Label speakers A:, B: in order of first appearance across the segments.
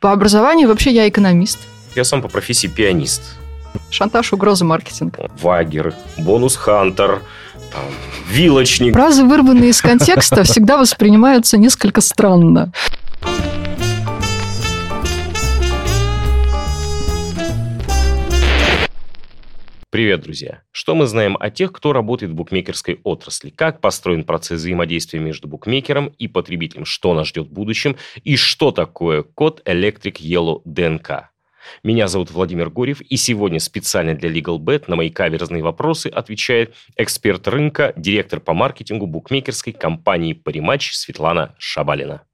A: По образованию вообще я экономист.
B: Я сам по профессии пианист.
A: Шантаж, угроза, маркетинг.
B: Вагер, бонус-хантер, там, вилочник.
A: Фразы, вырванные из контекста, всегда воспринимаются несколько странно.
B: Привет, друзья! Что мы знаем о тех, кто работает в букмекерской отрасли? Как построен процесс взаимодействия между букмекером и потребителем? Что нас ждет в будущем? И что такое код Electric Yellow ДНК? Меня зовут Владимир Горев, и сегодня специально для LegalBet на мои каверзные вопросы отвечает эксперт рынка, директор по маркетингу букмекерской компании «Париматч» Светлана Шабалина.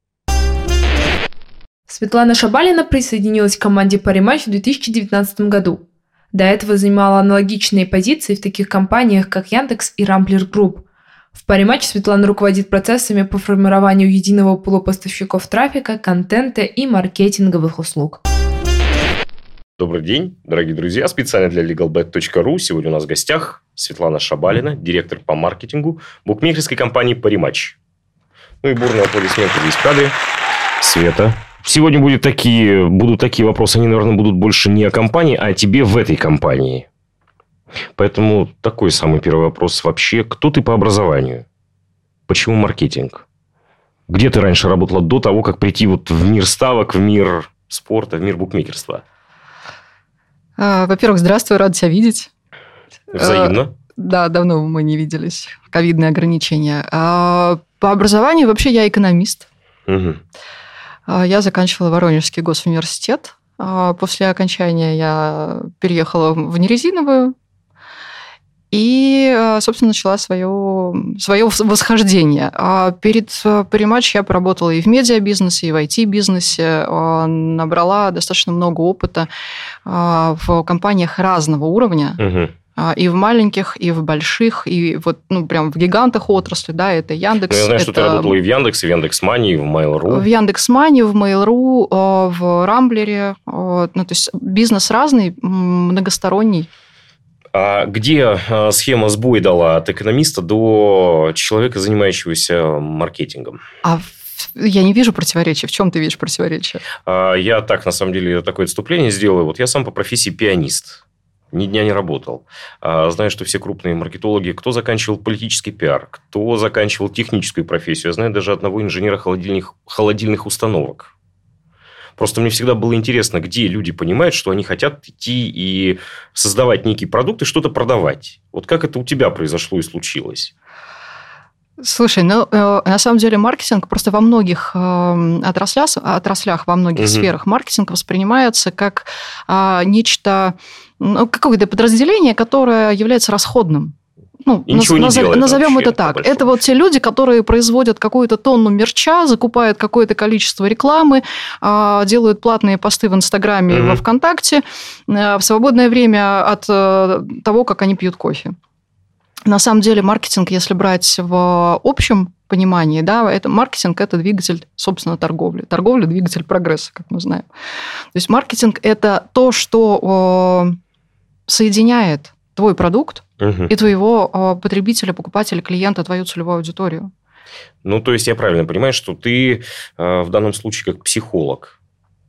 C: Светлана Шабалина присоединилась к команде «Париматч» в 2019 году. До этого занимала аналогичные позиции в таких компаниях, как Яндекс и Rambler Group. В паре Светлана руководит процессами по формированию единого пула поставщиков трафика, контента и маркетинговых услуг.
B: Добрый день, дорогие друзья. Специально для legalbet.ru сегодня у нас в гостях Светлана Шабалина, директор по маркетингу букмекерской компании «Париматч». Ну и бурные аплодисменты здесь в. Света, Сегодня будет такие, будут такие вопросы, они, наверное, будут больше не о компании, а о тебе в этой компании. Поэтому такой самый первый вопрос вообще. Кто ты по образованию? Почему маркетинг? Где ты раньше работала до того, как прийти вот в мир ставок, в мир спорта, в мир букмекерства?
A: А, во-первых, здравствуй, рад тебя видеть.
B: Взаимно. А,
A: да, давно мы не виделись. Ковидные ограничения. А, по образованию вообще я экономист. Угу. А, я заканчивала Воронежский госуниверситет. А, после окончания я переехала в нерезиновую и, а, собственно, начала свое, свое восхождение. Перед перематч я поработала и в медиабизнесе, и в IT-бизнесе, набрала достаточно много опыта в компаниях разного уровня. Угу. А, и в маленьких, и в больших, и вот, ну, прям в гигантах отрасли, да, это Яндекс.
B: Ну, я знаю,
A: это...
B: что ты работала и в Яндекс, и в Яндекс.Мани, и в Mail.ru.
A: В Яндекс.Мани, в Mail.ru, а, в Рамблере, ну, то есть бизнес разный, многосторонний.
B: А где схема сбой дала от экономиста до человека, занимающегося маркетингом?
A: А я не вижу противоречия. В чем ты видишь противоречие?
B: Я так, на самом деле, такое отступление сделаю. Вот я сам по профессии пианист ни дня не работал. А, знаю, что все крупные маркетологи, кто заканчивал политический пиар, кто заканчивал техническую профессию. Я знаю даже одного инженера холодильных, холодильных установок. Просто мне всегда было интересно, где люди понимают, что они хотят идти и создавать некий продукт и что-то продавать. Вот как это у тебя произошло и случилось?
A: Слушай, ну, э, на самом деле маркетинг просто во многих э, отраслях, отраслях во многих угу. сферах маркетинг воспринимается как э, нечто, какое-то подразделение, которое является расходным. Ну,
B: и наз, делает
A: назовем
B: вообще,
A: это так. Это вот те люди, которые производят какую-то тонну мерча, закупают какое-то количество рекламы, а, делают платные посты в Инстаграме, угу. во ВКонтакте э, в свободное время от э, того, как они пьют кофе. На самом деле маркетинг, если брать в общем понимании, да, это маркетинг это двигатель, собственно, торговли. Торговля двигатель прогресса, как мы знаем. То есть маркетинг это то, что соединяет твой продукт угу. и твоего потребителя, покупателя, клиента, твою целевую аудиторию.
B: Ну, то есть я правильно понимаю, что ты в данном случае как психолог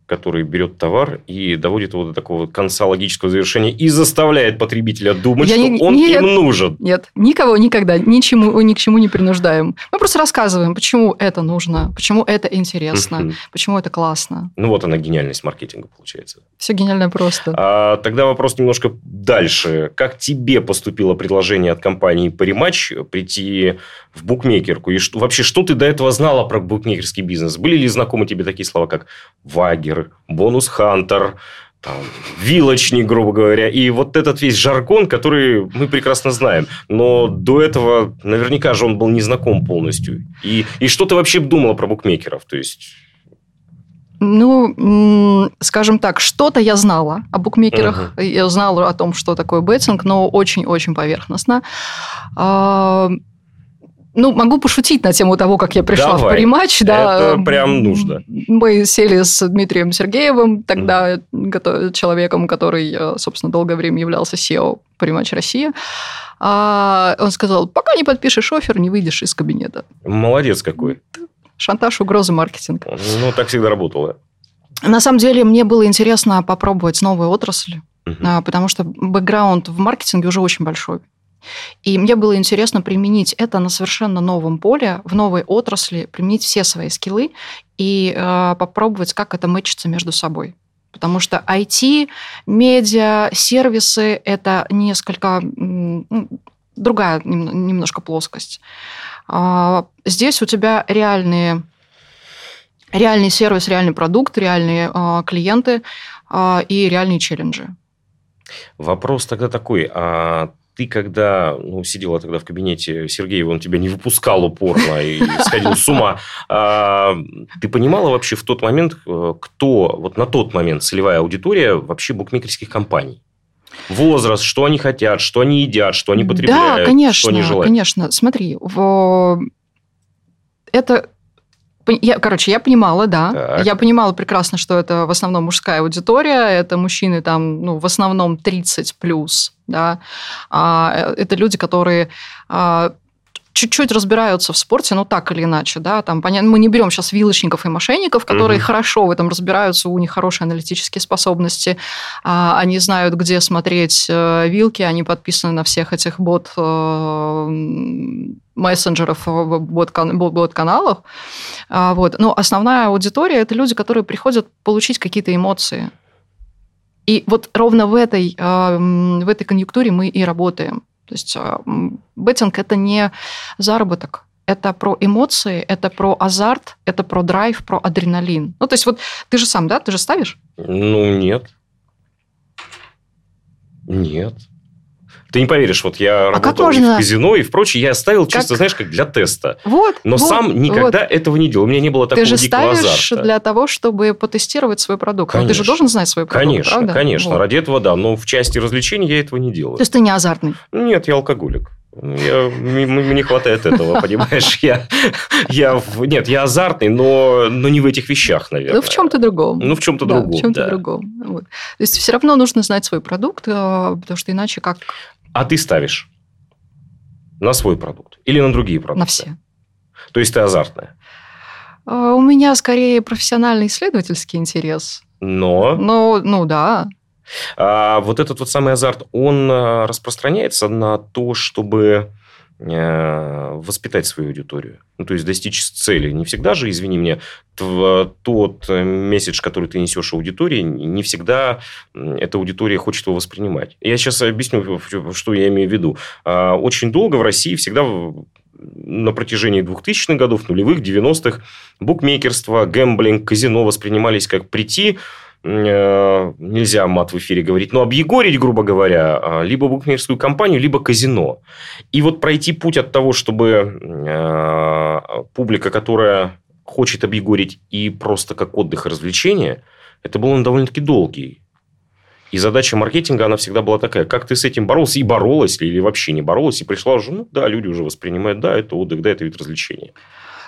B: который берет товар и доводит его до такого конца логического завершения и заставляет потребителя думать, Я что не, он нет, им нужен.
A: Нет, никого никогда ничему, ни к чему не принуждаем. Мы просто рассказываем, почему это нужно, почему это интересно, почему это классно.
B: Ну, вот она гениальность маркетинга получается.
A: Все гениально просто.
B: А, тогда вопрос немножко дальше. Как тебе поступило предложение от компании Париматч прийти в букмекерку? И что, вообще, что ты до этого знала про букмекерский бизнес? Были ли знакомы тебе такие слова, как Вагер, Хантер, бонус Хантер, там, вилочник, грубо говоря, и вот этот весь жаргон, который мы прекрасно знаем. Но до этого наверняка же он был незнаком полностью. И, и что ты вообще думала про букмекеров? То есть...
A: Ну, скажем так, что-то я знала о букмекерах. Uh-huh. Я знала о том, что такое беттинг, но очень-очень поверхностно. А, ну, могу пошутить на тему того, как я пришла
B: Давай.
A: в париматч. Да.
B: Это прям нужно.
A: Мы сели с Дмитрием Сергеевым, тогда mm. человеком, который, э, собственно, долгое время являлся SEO париматч Россия. А он сказал, пока не подпишешь офер, не выйдешь из кабинета.
B: Молодец какой.
A: Шантаж, угроза, маркетинг.
B: Ну, так всегда работало.
A: На самом деле мне было интересно попробовать новые отрасли, uh-huh. потому что бэкграунд в маркетинге уже очень большой. И мне было интересно применить это на совершенно новом поле, в новой отрасли, применить все свои скиллы и э, попробовать, как это мэчится между собой. Потому что IT, медиа, сервисы – это несколько ну, другая немножко плоскость. А, здесь у тебя реальные реальный сервис, реальный продукт, реальные э, клиенты э, и реальные челленджи.
B: Вопрос тогда такой, а ты когда ну, сидела тогда в кабинете Сергеева, он тебя не выпускал упорно и сходил с ума, а, ты понимала вообще в тот момент, э, кто вот на тот момент целевая аудитория вообще букмекерских компаний? Возраст, что они хотят, что они едят, что они потребляют,
A: да, конечно,
B: что они желают.
A: конечно. Смотри, в... это я, короче, я понимала, да. Так. Я понимала прекрасно, что это в основном мужская аудитория, это мужчины там, ну, в основном 30 плюс, да. А, э, это люди, которые а, чуть-чуть разбираются в спорте, ну так или иначе, да, там понятно, мы не берем сейчас вилочников и мошенников, которые угу. хорошо в этом разбираются, у них хорошие аналитические способности, а, они знают, где смотреть э, вилки, они подписаны на всех этих бот э, мессенджеров, бот-каналах. А, вот. Но основная аудитория – это люди, которые приходят получить какие-то эмоции. И вот ровно в этой, э, в этой конъюнктуре мы и работаем. То есть а, беттинг – это не заработок, это про эмоции, это про азарт, это про драйв, про адреналин. Ну, то есть вот ты же сам, да, ты же ставишь?
B: Ну, нет. Нет. Ты не поверишь, вот я а работал можно... в казино и в прочее, я ставил чисто, как... знаешь, как для теста.
A: Вот.
B: Но
A: вот,
B: сам никогда вот. этого не делал. У меня не было такого
A: Ты же ставишь
B: азарта.
A: для того, чтобы потестировать свой продукт.
B: Конечно.
A: ты же должен знать свой продукт,
B: Конечно,
A: правда?
B: конечно. Вот. Ради этого, да. Но в части развлечений я этого не делаю.
A: То есть ты не азартный?
B: Нет, я алкоголик. Я, мне не хватает этого, понимаешь? Я, я, нет, я азартный, но, но не в этих вещах, наверное.
A: Ну, в чем-то другом.
B: Ну, в чем-то
A: да,
B: другом,
A: в чем-то
B: да.
A: другом. Вот. То есть, все равно нужно знать свой продукт, э, потому что иначе как...
B: А ты ставишь на свой продукт или на другие продукты?
A: На все.
B: То есть ты азартная?
A: А, у меня скорее профессиональный исследовательский интерес.
B: Но?
A: Ну, ну да.
B: А вот этот вот самый азарт, он а, распространяется на то, чтобы воспитать свою аудиторию. Ну, то есть, достичь цели. Не всегда же, извини меня, тот э, месседж, который ты несешь аудитории, не всегда эта аудитория хочет его воспринимать. Я сейчас объясню, что я имею в виду. А, очень долго в России всегда на протяжении 2000-х годов, нулевых, 90-х, букмекерство, гэмблинг, казино воспринимались как прийти, Э, нельзя мат в эфире говорить, но объегорить, грубо говоря, а, либо букмекерскую компанию, либо казино. И вот пройти путь от того, чтобы э, публика, которая хочет объегорить и просто как отдых и развлечение, это был довольно-таки долгий. И задача маркетинга, она всегда была такая, как ты с этим боролся, и боролась ли, или вообще не боролась, и пришла уже, ну да, люди уже воспринимают, да, это отдых, да, это вид развлечения.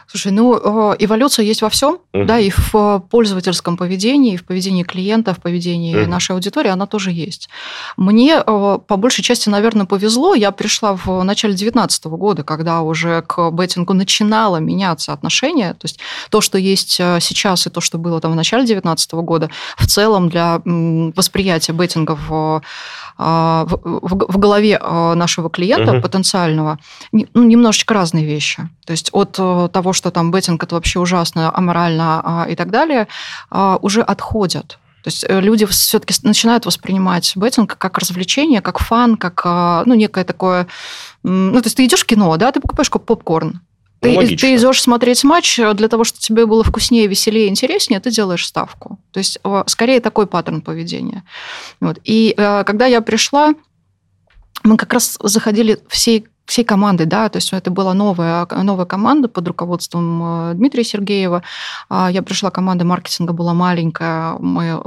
A: Слушай, ну, э, эволюция есть во всем, угу. да, и в э, пользовательском поведении, и в поведении клиента, в поведении угу. нашей аудитории она тоже есть. Мне э, по большей части, наверное, повезло. Я пришла в начале 2019 года, когда уже к беттингу начинало меняться отношение. То есть то, что есть сейчас, и то, что было там в начале 2019 года, в целом для восприятия беттинга в в, в, голове нашего клиента угу. потенциального ну, немножечко разные вещи. То есть от того, что там беттинг это вообще ужасно, аморально а, и так далее, уже отходят. То есть э, люди все-таки начинают воспринимать беттинг как развлечение, как фан, как ну, некое такое... Ну, то есть ты идешь в кино, да, ты покупаешь попкорн, ты, ну, ты идешь смотреть матч э, для того, чтобы тебе было вкуснее, веселее, интереснее, ты делаешь ставку. То есть скорее такой паттерн поведения. Вот. И э, когда я пришла, мы как раз заходили всей всей командой, да, то есть это была новая, новая команда под руководством э, Дмитрия Сергеева. А, я пришла, команда маркетинга была маленькая, мы,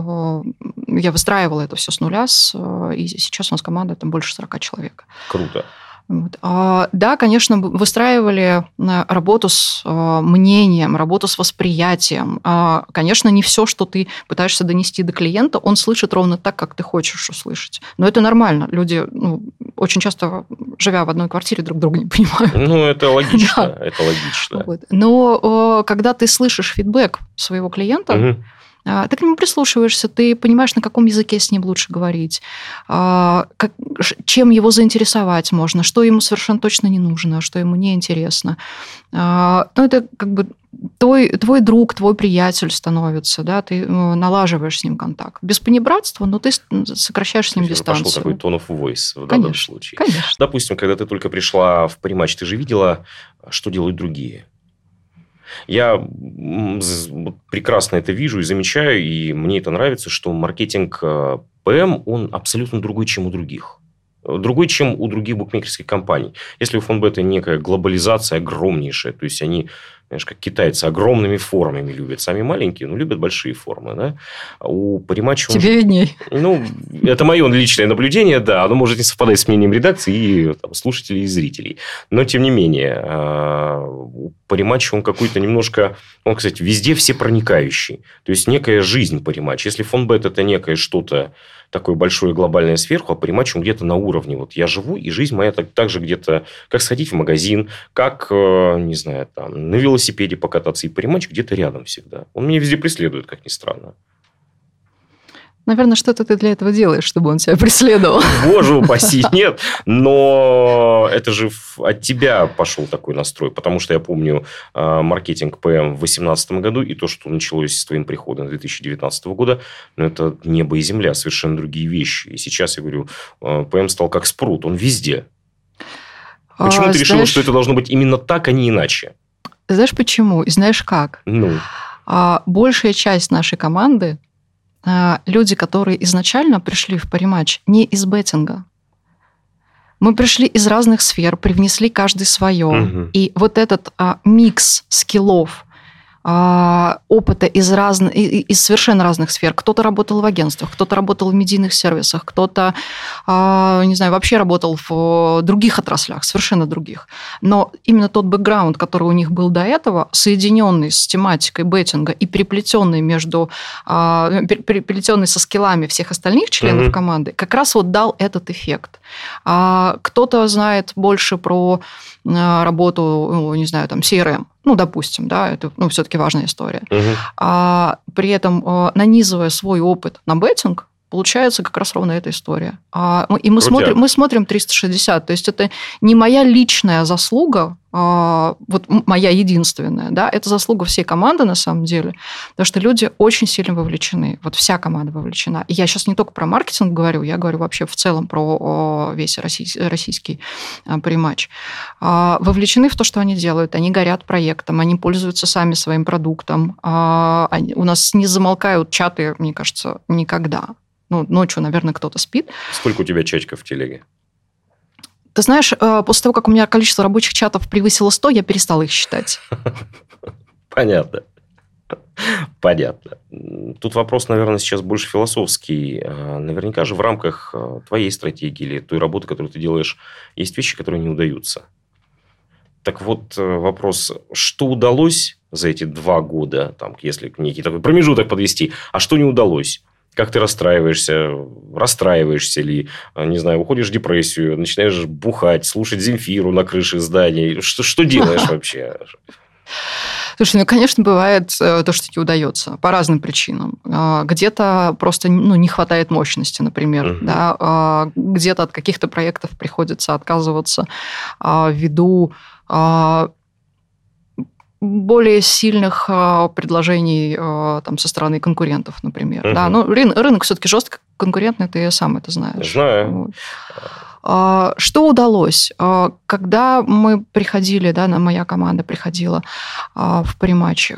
A: я выстраивала это все с нуля, и сейчас у нас команда там больше 40 человек.
B: Круто.
A: Вот. А, да, конечно, выстраивали э, работу с э, мнением, работу с восприятием. А, конечно, не все, что ты пытаешься донести до клиента, он слышит ровно так, как ты хочешь услышать. Но это нормально. Люди ну, очень часто, живя в одной квартире, друг друга не понимают.
B: Ну, это логично. да. Это логично.
A: Вот. Но когда ты слышишь фидбэк своего клиента, угу ты к нему прислушиваешься, ты понимаешь, на каком языке с ним лучше говорить, а, как, чем его заинтересовать можно, что ему совершенно точно не нужно, что ему не интересно. А, ну, это как бы твой, твой друг, твой приятель становится, да, ты ну, налаживаешь с ним контакт. Без понебратства, но ты сокращаешь с ним дистанцию.
B: Пошел такой tone of voice в данном
A: конечно,
B: случае.
A: Конечно.
B: Допустим, когда ты только пришла в париматч, ты же видела, что делают другие. Я прекрасно это вижу и замечаю, и мне это нравится, что маркетинг э, ПМ, он абсолютно другой, чем у других другой, чем у других букмекерских компаний. Если у фонбета некая глобализация огромнейшая, то есть они знаешь, как китайцы огромными формами любят. Сами маленькие, но любят большие формы. Да? У Паримача...
A: Тебе видней.
B: Ну, это мое личное наблюдение, да. Оно может не совпадать с мнением редакции и там, слушателей и зрителей. Но, тем не менее, а, у Паримача он какой-то немножко... Он, кстати, везде все проникающий. То есть, некая жизнь Паримача. Если фонбет – это некое что-то такое большое глобальное сверху, а Паримач он где-то на уровне. Вот я живу, и жизнь моя так, так же где-то... Как сходить в магазин, как, э, не знаю, там, на велосипеде покататься, и паримач где-то рядом всегда. Он меня везде преследует, как ни странно.
A: Наверное, что-то ты для этого делаешь, чтобы он тебя преследовал.
B: Боже упаси, нет. Но это же от тебя пошел такой настрой. Потому что я помню а, маркетинг ПМ в 2018 году и то, что началось с твоим приходом 2019 года, ну, это небо и земля, совершенно другие вещи. И сейчас я говорю, а, ПМ стал как спрут, он везде. Почему а, ты решила, что это должно быть именно так, а не иначе?
A: Знаешь почему? И знаешь как?
B: Ну.
A: А, большая часть нашей команды люди, которые изначально пришли в париматч не из беттинга. Мы пришли из разных сфер, привнесли каждый свое. Угу. И вот этот а, микс скиллов, а, опыта из, разных, из совершенно разных сфер. Кто-то работал в агентствах, кто-то работал в медийных сервисах, кто-то, а, не знаю, вообще работал в других отраслях, совершенно других. Но именно тот бэкграунд, который у них был до этого, соединенный с тематикой беттинга и переплетенный между, а, переплетенный со скиллами всех остальных членов mm-hmm. команды, как раз вот дал этот эффект. Кто-то знает больше про работу, ну, не знаю, там, CRM, ну, допустим, да, это ну, все-таки важная история.
B: Угу.
A: А при этом, э, нанизывая свой опыт на беттинг, получается как раз ровно эта история. А, и мы смотрим, мы смотрим 360. То есть это не моя личная заслуга, а, вот моя единственная, да, это заслуга всей команды на самом деле, потому что люди очень сильно вовлечены, вот вся команда вовлечена. И я сейчас не только про маркетинг говорю, я говорю вообще в целом про весь российский, российский приматч. А, вовлечены в то, что они делают, они горят проектом, они пользуются сами своим продуктом, а, у нас не замолкают чаты, мне кажется, никогда. Ну, ночью, наверное, кто-то спит.
B: Сколько у тебя чатиков в телеге?
A: Ты знаешь, э, после того, как у меня количество рабочих чатов превысило 100, я перестала их считать.
B: Понятно. Понятно. Тут вопрос, наверное, сейчас больше философский. А, наверняка же в рамках э, твоей стратегии или той работы, которую ты делаешь, есть вещи, которые не удаются. Так вот, э, вопрос, что удалось за эти два года, там, если некий такой промежуток подвести, а что не удалось? Как ты расстраиваешься, расстраиваешься ли, а, не знаю, уходишь в депрессию, начинаешь бухать, слушать Земфиру на крыше зданий. Что, что делаешь вообще?
A: Слушай, ну, конечно, бывает э, то, что не удается по разным причинам. А, где-то просто ну, не хватает мощности, например, угу. да, а, где-то от каких-то проектов приходится отказываться ввиду более сильных э, предложений э, там, со стороны конкурентов, например. Угу. Да, ну, рынок, рынок все-таки жестко конкурентный, ты сам это знаешь.
B: Знаю. Вот.
A: А, что удалось? А, когда мы приходили, да, моя команда приходила а, в приматч,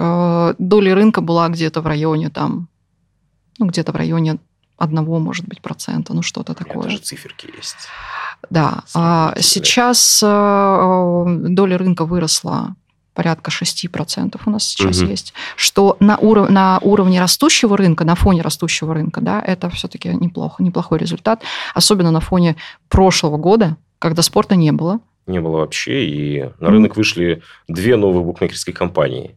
A: доля рынка была где-то в районе там, ну, где-то в районе одного, может быть, процента, ну, что-то такое.
B: Даже циферки есть.
A: Да. Сейчас доля рынка выросла порядка 6% у нас сейчас угу. есть, что на, уров- на уровне растущего рынка, на фоне растущего рынка, да, это все-таки неплохо, неплохой результат, особенно на фоне прошлого года, когда спорта не было.
B: Не было вообще, и на рынок вышли две новые букмекерские компании,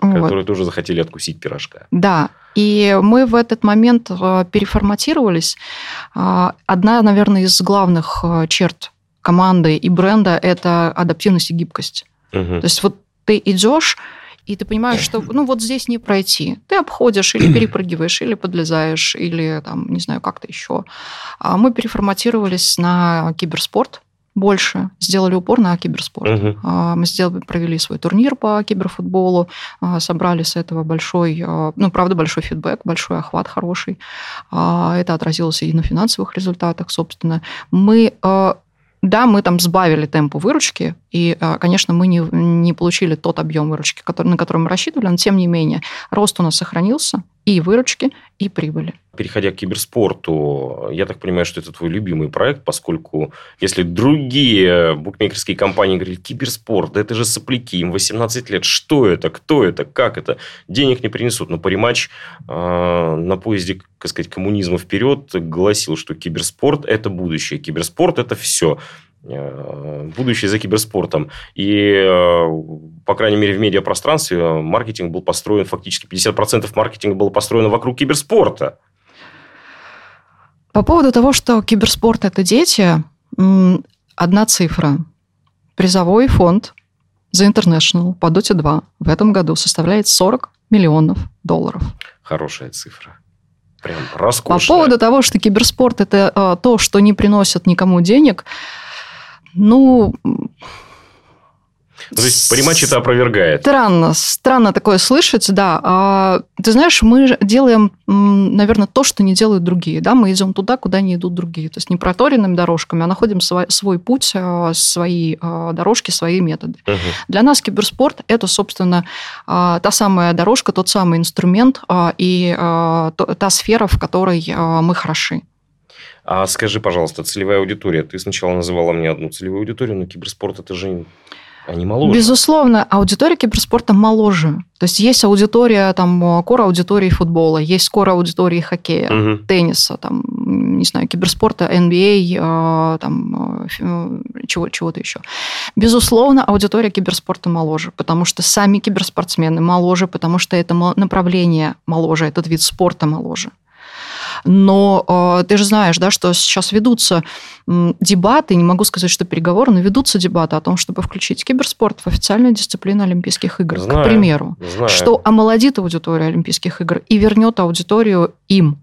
B: вот. которые тоже захотели откусить пирожка.
A: Да, и мы в этот момент э, переформатировались. А, одна, наверное, из главных э, черт команды и бренда – это адаптивность и гибкость.
B: Угу.
A: То есть вот ты идешь, и ты понимаешь, что ну вот здесь не пройти. Ты обходишь или перепрыгиваешь, или подлезаешь, или там, не знаю, как-то еще. А мы переформатировались на киберспорт, больше, сделали упор на киберспорт. Угу. Мы сделали, провели свой турнир по киберфутболу, а, собрали с этого большой, ну, правда, большой фидбэк, большой охват хороший. Это отразилось и на финансовых результатах, собственно. Мы да, мы там сбавили темпу выручки, и, конечно, мы не, не получили тот объем выручки, который, на который мы рассчитывали, но тем не менее рост у нас сохранился, и выручки, и прибыли.
B: Переходя к киберспорту, я так понимаю, что это твой любимый проект, поскольку если другие букмекерские компании говорили, киберспорт, да это же сопляки, им 18 лет, что это, кто это, как это, денег не принесут. Но Паримач э, на поезде, так сказать, коммунизма вперед гласил, что киберспорт – это будущее, киберспорт – это все. Э, будущее за киберспортом. И, э, по крайней мере, в медиапространстве маркетинг был построен, фактически 50% маркетинга было построено вокруг киберспорта.
A: По поводу того, что киберспорт – это дети, одна цифра. Призовой фонд The International по Dota 2 в этом году составляет 40 миллионов долларов.
B: Хорошая цифра. Прям роскошная.
A: По поводу того, что киберспорт – это э, то, что не приносит никому денег – ну,
B: то есть Паримач это опровергает.
A: Странно, странно такое слышать, да. А, ты знаешь, мы делаем, наверное, то, что не делают другие. Да? Мы идем туда, куда не идут другие. То есть не проторенными дорожками, а находим свой, свой путь, а, свои а, дорожки, свои методы. Угу. Для нас киберспорт – это, собственно, а, та самая дорожка, тот самый инструмент и та сфера, в которой мы хороши.
B: А скажи, пожалуйста, целевая аудитория. Ты сначала называла мне одну целевую аудиторию, но киберспорт это же они моложе.
A: Безусловно, аудитория киберспорта моложе. То есть есть аудитория, там, кора аудитории футбола, есть кора аудитории хоккея, угу. тенниса, там, не знаю, киберспорта, NBA, а, там, э, чего, чего-то еще. Безусловно, аудитория киберспорта моложе, потому что сами киберспортсмены моложе, потому что это направление моложе, этот вид спорта моложе. Но э, ты же знаешь, да, что сейчас ведутся дебаты, не могу сказать, что переговоры, но ведутся дебаты о том, чтобы включить киберспорт в официальную дисциплину Олимпийских игр, знаю, к примеру. Знаю. Что омолодит аудиторию Олимпийских игр и вернет аудиторию им.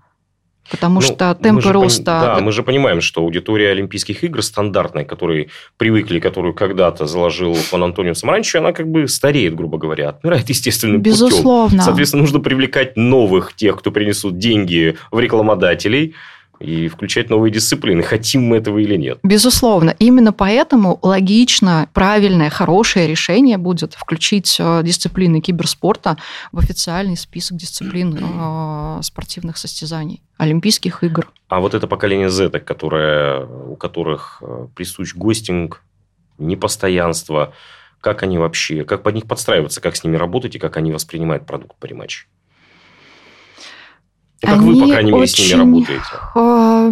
A: Потому ну, что темпы роста...
B: Да, мы же понимаем, что аудитория Олимпийских игр стандартная, которые привыкли, которую когда-то заложил Фон Антонио Самаранчо, она как бы стареет, грубо говоря, отмирает естественным
A: Безусловно.
B: путем. Соответственно, нужно привлекать новых тех, кто принесут деньги в рекламодателей, и включать новые дисциплины, хотим мы этого или нет.
A: Безусловно. Именно поэтому логично, правильное, хорошее решение будет включить э, дисциплины киберспорта в официальный список дисциплин э, спортивных состязаний, Олимпийских игр.
B: А вот это поколение Z, которое, у которых э, присущ гостинг, непостоянство, как они вообще, как под них подстраиваться, как с ними работать и как они воспринимают продукт по рематчу?
A: Ну, как Они вы, по крайней мере, очень... с ними работаете? А,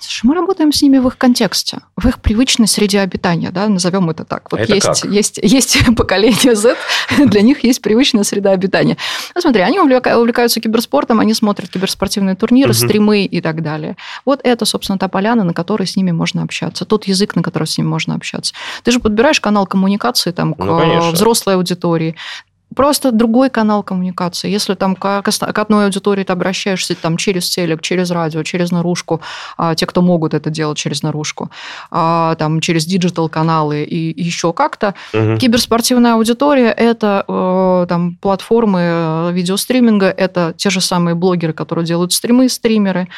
A: слушай, мы работаем с ними в их контексте, в их привычной среде обитания, да, назовем это так. Вот это есть, как? есть, есть поколение Z, для них есть привычная среда обитания. Ну, смотри, они увлекаются киберспортом, они смотрят киберспортивные турниры, угу. стримы и так далее. Вот это, собственно, та поляна, на которой с ними можно общаться, тот язык, на котором с ними можно общаться. Ты же подбираешь канал коммуникации там, к ну, взрослой аудитории просто другой канал коммуникации. Если там к, к одной аудитории ты обращаешься там, через телек, через радио, через наружку, а, те, кто могут это делать через наружку, а, там, через digital-каналы и еще как-то, угу. киберспортивная аудитория – это э, там, платформы э, видеостриминга, это те же самые блогеры, которые делают стримы, стримеры,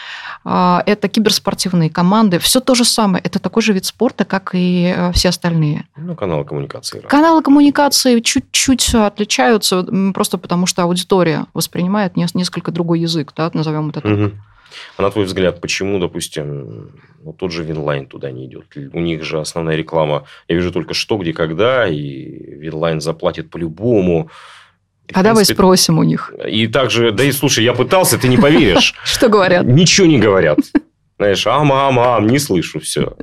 A: э, это киберспортивные команды. Все то же самое. Это такой же вид спорта, как и э, все остальные.
B: Ну, каналы коммуникации.
A: Каналы коммуникации чуть-чуть отличаются отличаются просто потому, что аудитория воспринимает несколько другой язык, да, назовем это так. Угу.
B: А на твой взгляд, почему, допустим, ну, тот же Винлайн туда не идет? У них же основная реклама, я вижу только что, где, когда, и Винлайн заплатит по-любому.
A: А давай спросим у них.
B: И также, да и слушай, я пытался, ты не поверишь.
A: Что говорят?
B: Ничего не говорят. Знаешь, ам, ам, ам, не слышу все.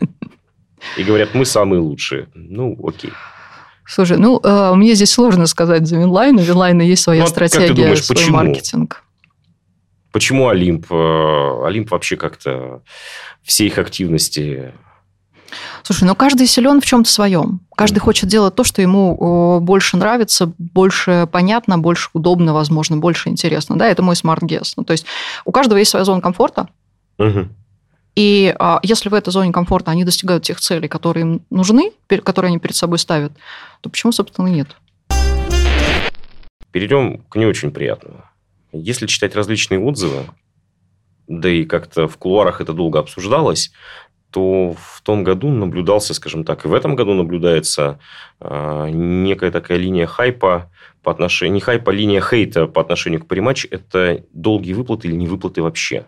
B: И говорят, мы самые лучшие. Ну, окей.
A: Слушай, ну, э, мне здесь сложно сказать за Винлайн. У Винлайна есть своя ну, стратегия, как ты думаешь, свой почему? маркетинг.
B: Почему Олимп? Э, Олимп вообще как-то все их активности
A: Слушай, ну каждый силен в чем-то своем. Каждый mm-hmm. хочет делать то, что ему больше нравится, больше понятно, больше удобно, возможно, больше интересно. Да, это мой guess. Ну, то есть у каждого есть своя зона комфорта. Mm-hmm. И а, если в этой зоне комфорта они достигают тех целей, которые им нужны, которые они перед собой ставят, то почему, собственно, нет?
B: Перейдем к не очень приятному. Если читать различные отзывы, да и как-то в кулуарах это долго обсуждалось, то в том году наблюдался, скажем так, и в этом году наблюдается э, некая такая линия хайпа по отношению, не хайпа, а линия хейта по отношению к париматч – это долгие выплаты или не выплаты вообще.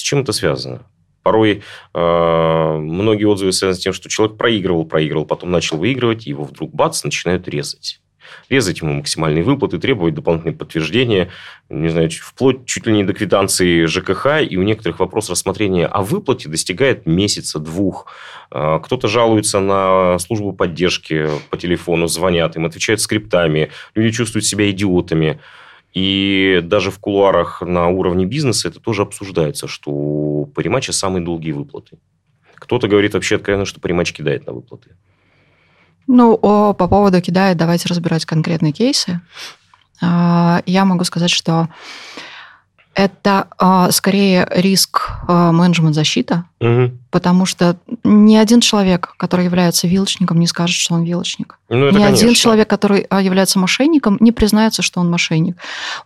B: С чем это связано? Порой э, многие отзывы связаны с тем, что человек проигрывал, проигрывал, потом начал выигрывать, и его вдруг бац, начинают резать резать ему максимальные выплаты, требовать дополнительные подтверждения, не знаю, вплоть чуть ли не до квитанции ЖКХ, и у некоторых вопрос рассмотрения о выплате достигает месяца-двух. А, кто-то жалуется на службу поддержки по телефону, звонят, им отвечают скриптами, люди чувствуют себя идиотами. И даже в кулуарах на уровне бизнеса это тоже обсуждается, что у паримача самые долгие выплаты. Кто-то говорит вообще откровенно, что паримач кидает на выплаты.
A: Ну, о, по поводу кидает, давайте разбирать конкретные кейсы. А, я могу сказать, что это а, скорее риск а, менеджмент защита, угу. Потому что ни один человек, который является вилочником, не скажет, что он вилочник. Ну, ни конечно. один человек, который а, является мошенником, не признается, что он мошенник.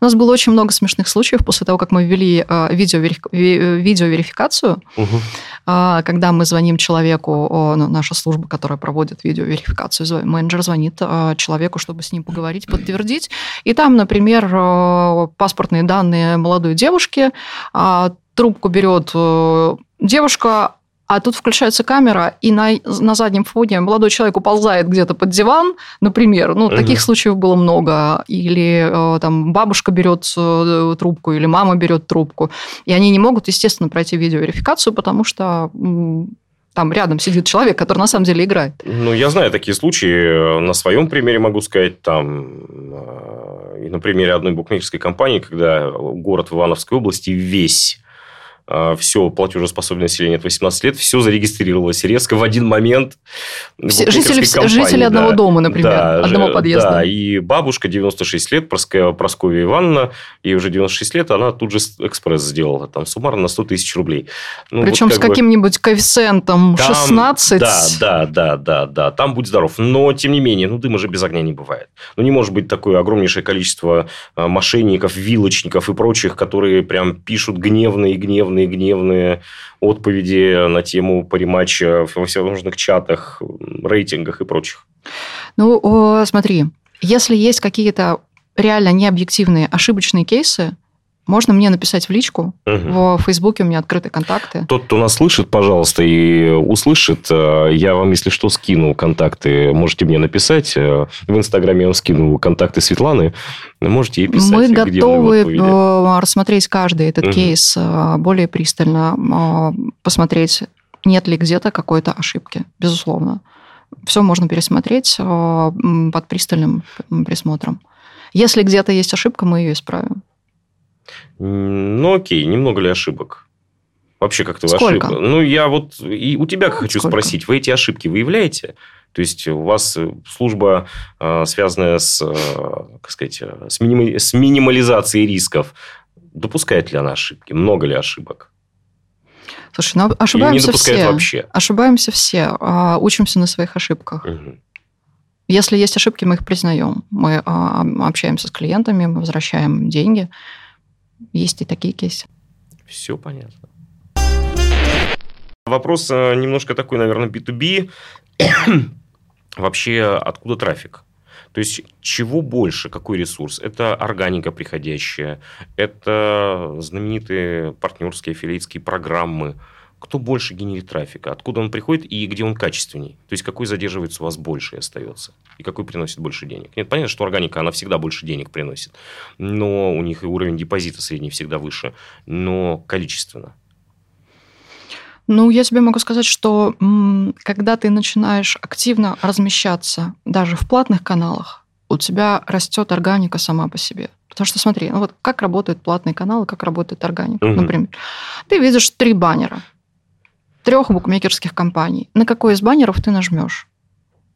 A: У нас было очень много смешных случаев после того, как мы ввели а, видеоверификацию, угу. а, когда мы звоним человеку, ну, наша служба, которая проводит видеоверификацию, менеджер звонит человеку, чтобы с ним поговорить, подтвердить, и там, например, паспортные данные молодой девушки, трубку берет девушка, а тут включается камера, и на, на заднем фоне молодой человек уползает где-то под диван, например. Ну, угу. таких случаев было много. Или э, там бабушка берет э, трубку, или мама берет трубку. И они не могут, естественно, пройти видеоверификацию, потому что там рядом сидит человек, который на самом деле играет.
B: Ну, я знаю такие случаи. На своем примере могу сказать, там, и на примере одной букмекерской компании, когда город в Ивановской области весь все платежеспособное население от 18 лет, все зарегистрировалось резко в один момент.
A: Все, жители, компании, жители да. одного дома, например, да, одного подъезда.
B: Да, и бабушка 96 лет, Просковья Ивановна, ей уже 96 лет, она тут же экспресс сделала, там суммарно на 100 тысяч рублей.
A: Ну, Причем вот как с каким-нибудь коэффициентом там, 16.
B: Да, да, да, да, да, там будь здоров. Но, тем не менее, ну, дыма же без огня не бывает. Ну, не может быть такое огромнейшее количество а, мошенников, вилочников и прочих, которые прям пишут гневные, гневные гневные, гневные отповеди на тему париматча во всевозможных чатах, рейтингах и прочих?
A: Ну, смотри, если есть какие-то реально необъективные ошибочные кейсы, можно мне написать в личку. Угу. В Фейсбуке у меня открыты контакты.
B: Тот, кто нас слышит, пожалуйста, и услышит, э, я вам, если что, скину контакты. Можете мне написать. Э, в Инстаграме я вам скину контакты Светланы. Можете ей писать.
A: Мы готовы э, рассмотреть каждый этот угу. кейс более пристально, посмотреть, нет ли где-то какой-то ошибки. Безусловно. Все можно пересмотреть под пристальным присмотром. Если где-то есть ошибка, мы ее исправим.
B: Ну, окей, немного ли ошибок? Вообще как-то ошибка. Ну, я вот и у тебя хочу Сколько? спросить, вы эти ошибки выявляете? То есть у вас э, служба, э, связанная с, э, как сказать, с, миним... с минимализацией рисков, допускает ли она ошибки? Много ли ошибок?
A: Слушай, ну ошибаемся все. Вообще? Ошибаемся все. А, учимся на своих ошибках. Угу. Если есть ошибки, мы их признаем. Мы а, общаемся с клиентами, мы возвращаем деньги. Есть и такие кейсы.
B: Все понятно. Вопрос э, немножко такой, наверное, B2B. Вообще, откуда трафик? То есть, чего больше, какой ресурс? Это органика приходящая, это знаменитые партнерские аффилиатские программы – кто больше генерит трафика, откуда он приходит и где он качественней. То есть, какой задерживается у вас больше и остается, и какой приносит больше денег. Нет, понятно, что органика, она всегда больше денег приносит, но у них и уровень депозита средний всегда выше, но количественно.
A: Ну, я тебе могу сказать, что когда ты начинаешь активно размещаться даже в платных каналах, у тебя растет органика сама по себе. Потому что смотри, ну вот как работают платные каналы, как работает органика, угу. например. Ты видишь три баннера. Трех букмекерских компаний. На какой из баннеров ты нажмешь?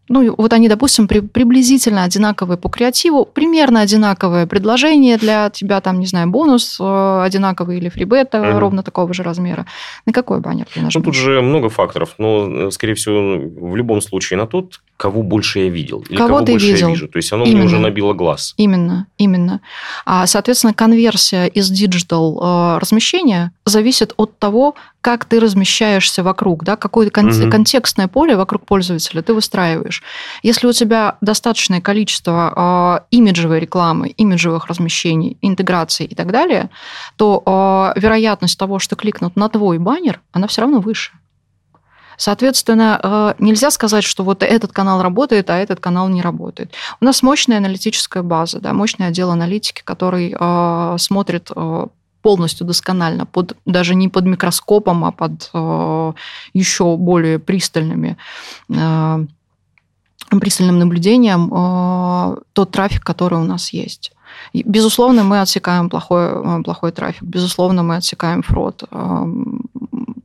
A: ну, вот они, допустим, при, приблизительно одинаковые по креативу, примерно одинаковое предложение для тебя, там, не знаю, бонус э, одинаковый или фрибета угу. ровно такого же размера. На какой баннер ты нажмешь?
B: Ну, тут же много факторов, но, скорее всего, в любом случае на тот, кого больше я видел. Или кого, кого ты больше видел. я вижу. То есть, оно именно. мне уже набило глаз.
A: Именно, именно. А, соответственно, конверсия из digital э, размещения зависит от того, как ты размещаешься вокруг, да, какое кон- угу. контекстное поле вокруг пользователя ты выстраиваешь. Если у тебя достаточное количество э, имиджевой рекламы, имиджевых размещений, интеграций и так далее, то э, вероятность того, что кликнут на твой баннер, она все равно выше. Соответственно, нельзя сказать, что вот этот канал работает, а этот канал не работает. У нас мощная аналитическая база, да, мощный отдел аналитики, который смотрит полностью досконально, под, даже не под микроскопом, а под э, еще более пристальными э, пристальным наблюдением э, тот трафик, который у нас есть. Безусловно, мы отсекаем плохой, э, плохой трафик, безусловно, мы отсекаем фрод. Э,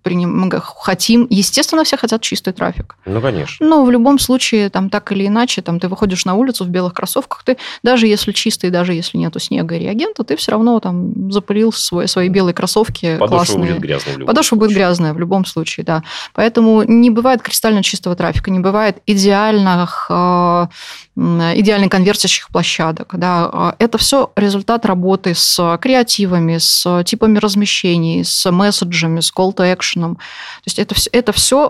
A: приним... хотим, естественно, все хотят чистый трафик.
B: Ну, конечно.
A: Но в любом случае, там так или иначе, там ты выходишь на улицу в белых кроссовках, ты даже если чистый, даже если нету снега и реагента, ты все равно там запылил свой, свои белые кроссовки
B: Подошва
A: классные.
B: будет грязная в любом
A: Подошва
B: случае.
A: будет грязная в любом случае, да. Поэтому не бывает кристально чистого трафика, не бывает идеальных, э, идеально конвертящих площадок. Да. Это все результат работы с креативами, с типами размещений, с месседжами, с call to action экшеном. То есть это, это все,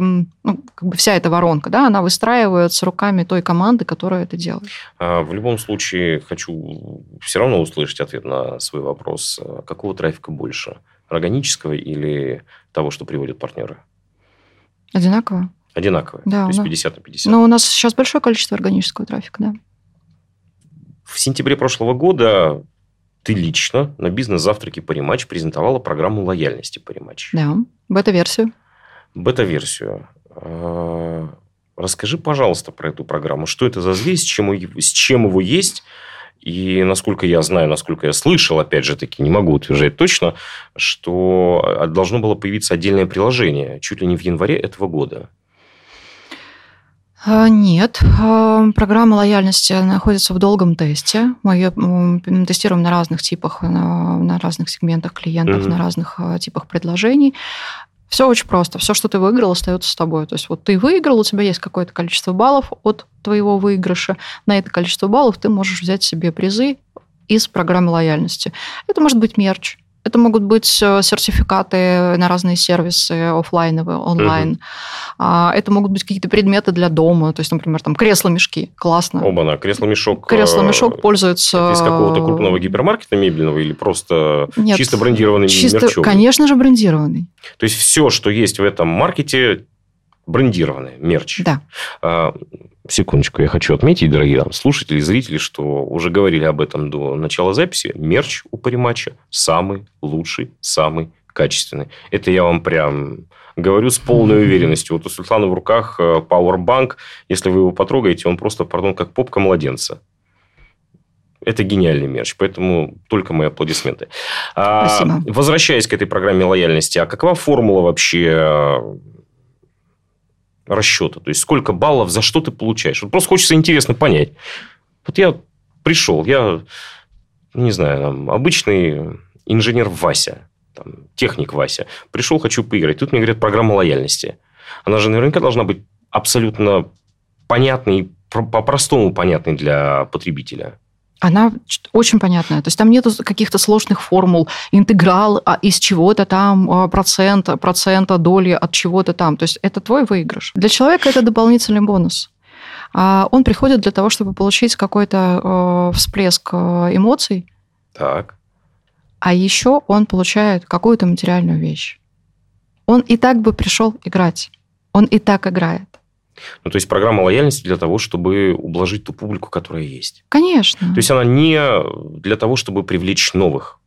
A: ну, как бы вся эта воронка, да, она выстраивается руками той команды, которая это делает.
B: А, в любом случае, хочу все равно услышать ответ на свой вопрос. А какого трафика больше? Органического или того, что приводят партнеры?
A: Одинаково.
B: Одинаково.
A: Да,
B: То есть
A: да.
B: 50 на 50.
A: Но у нас сейчас большое количество органического трафика, да.
B: В сентябре прошлого года ты лично на бизнес-завтраке Паримач презентовала программу лояльности Паримач.
A: Да, бета-версию.
B: Бета-версию. А, расскажи, пожалуйста, про эту программу. Что это за зверь, с чем, с чем его есть? И насколько я знаю, насколько я слышал, опять же таки, не могу утверждать точно, что должно было появиться отдельное приложение чуть ли не в январе этого года.
A: А, нет, а, программа лояльности находится в долгом тесте. Мы ее тестируем на разных типах, на, разных сегментах клиентов, угу. на разных а, типах предложений. Все очень просто. Все, что ты выиграл, остается с тобой. То есть вот ты выиграл, у тебя есть какое-то количество баллов от твоего выигрыша. На это количество баллов ты можешь взять себе призы из программы лояльности. Это может быть мерч, это могут быть э, сертификаты на разные сервисы офлайновые, онлайн. Uh-huh. Это могут быть какие-то предметы для дома, то есть, например, там кресло-мешки. Классно.
B: Оба-на, кресло-мешок.
A: Кресло-мешок э, пользуется...
B: из какого-то крупного гипермаркета мебельного или просто Нет, чисто брендированный чисто, мерчевый?
A: Конечно же, брендированный.
B: То есть, все, что есть в этом маркете, брендированное, мерч.
A: Да.
B: А, Секундочку, я хочу отметить, дорогие там, слушатели, зрители, что уже говорили об этом до начала записи. Мерч у париматча самый лучший, самый качественный. Это я вам прям говорю с полной уверенностью. Вот у Светланы в руках э, Powerbank. Если вы его потрогаете, он просто, пардон, как попка младенца. Это гениальный мерч, поэтому только мои аплодисменты.
A: А, Спасибо.
B: А, возвращаясь к этой программе лояльности, а какова формула вообще расчета. То есть, сколько баллов, за что ты получаешь. Вот просто хочется интересно понять. Вот я пришел, я, не знаю, там, обычный инженер Вася, там, техник Вася. Пришел, хочу поиграть. Тут мне говорят, программа лояльности. Она же наверняка должна быть абсолютно понятной, по-простому понятной для потребителя
A: она очень понятная. То есть там нету каких-то сложных формул, интеграл а, из чего-то там, а, процента, процента доли от чего-то там. То есть это твой выигрыш. Для человека это дополнительный бонус. А он приходит для того, чтобы получить какой-то э, всплеск э, эмоций.
B: Так.
A: А еще он получает какую-то материальную вещь. Он и так бы пришел играть. Он и так играет.
B: Ну, то есть программа лояльности для того, чтобы ублажить ту публику, которая есть.
A: Конечно.
B: То есть она не для того, чтобы привлечь новых.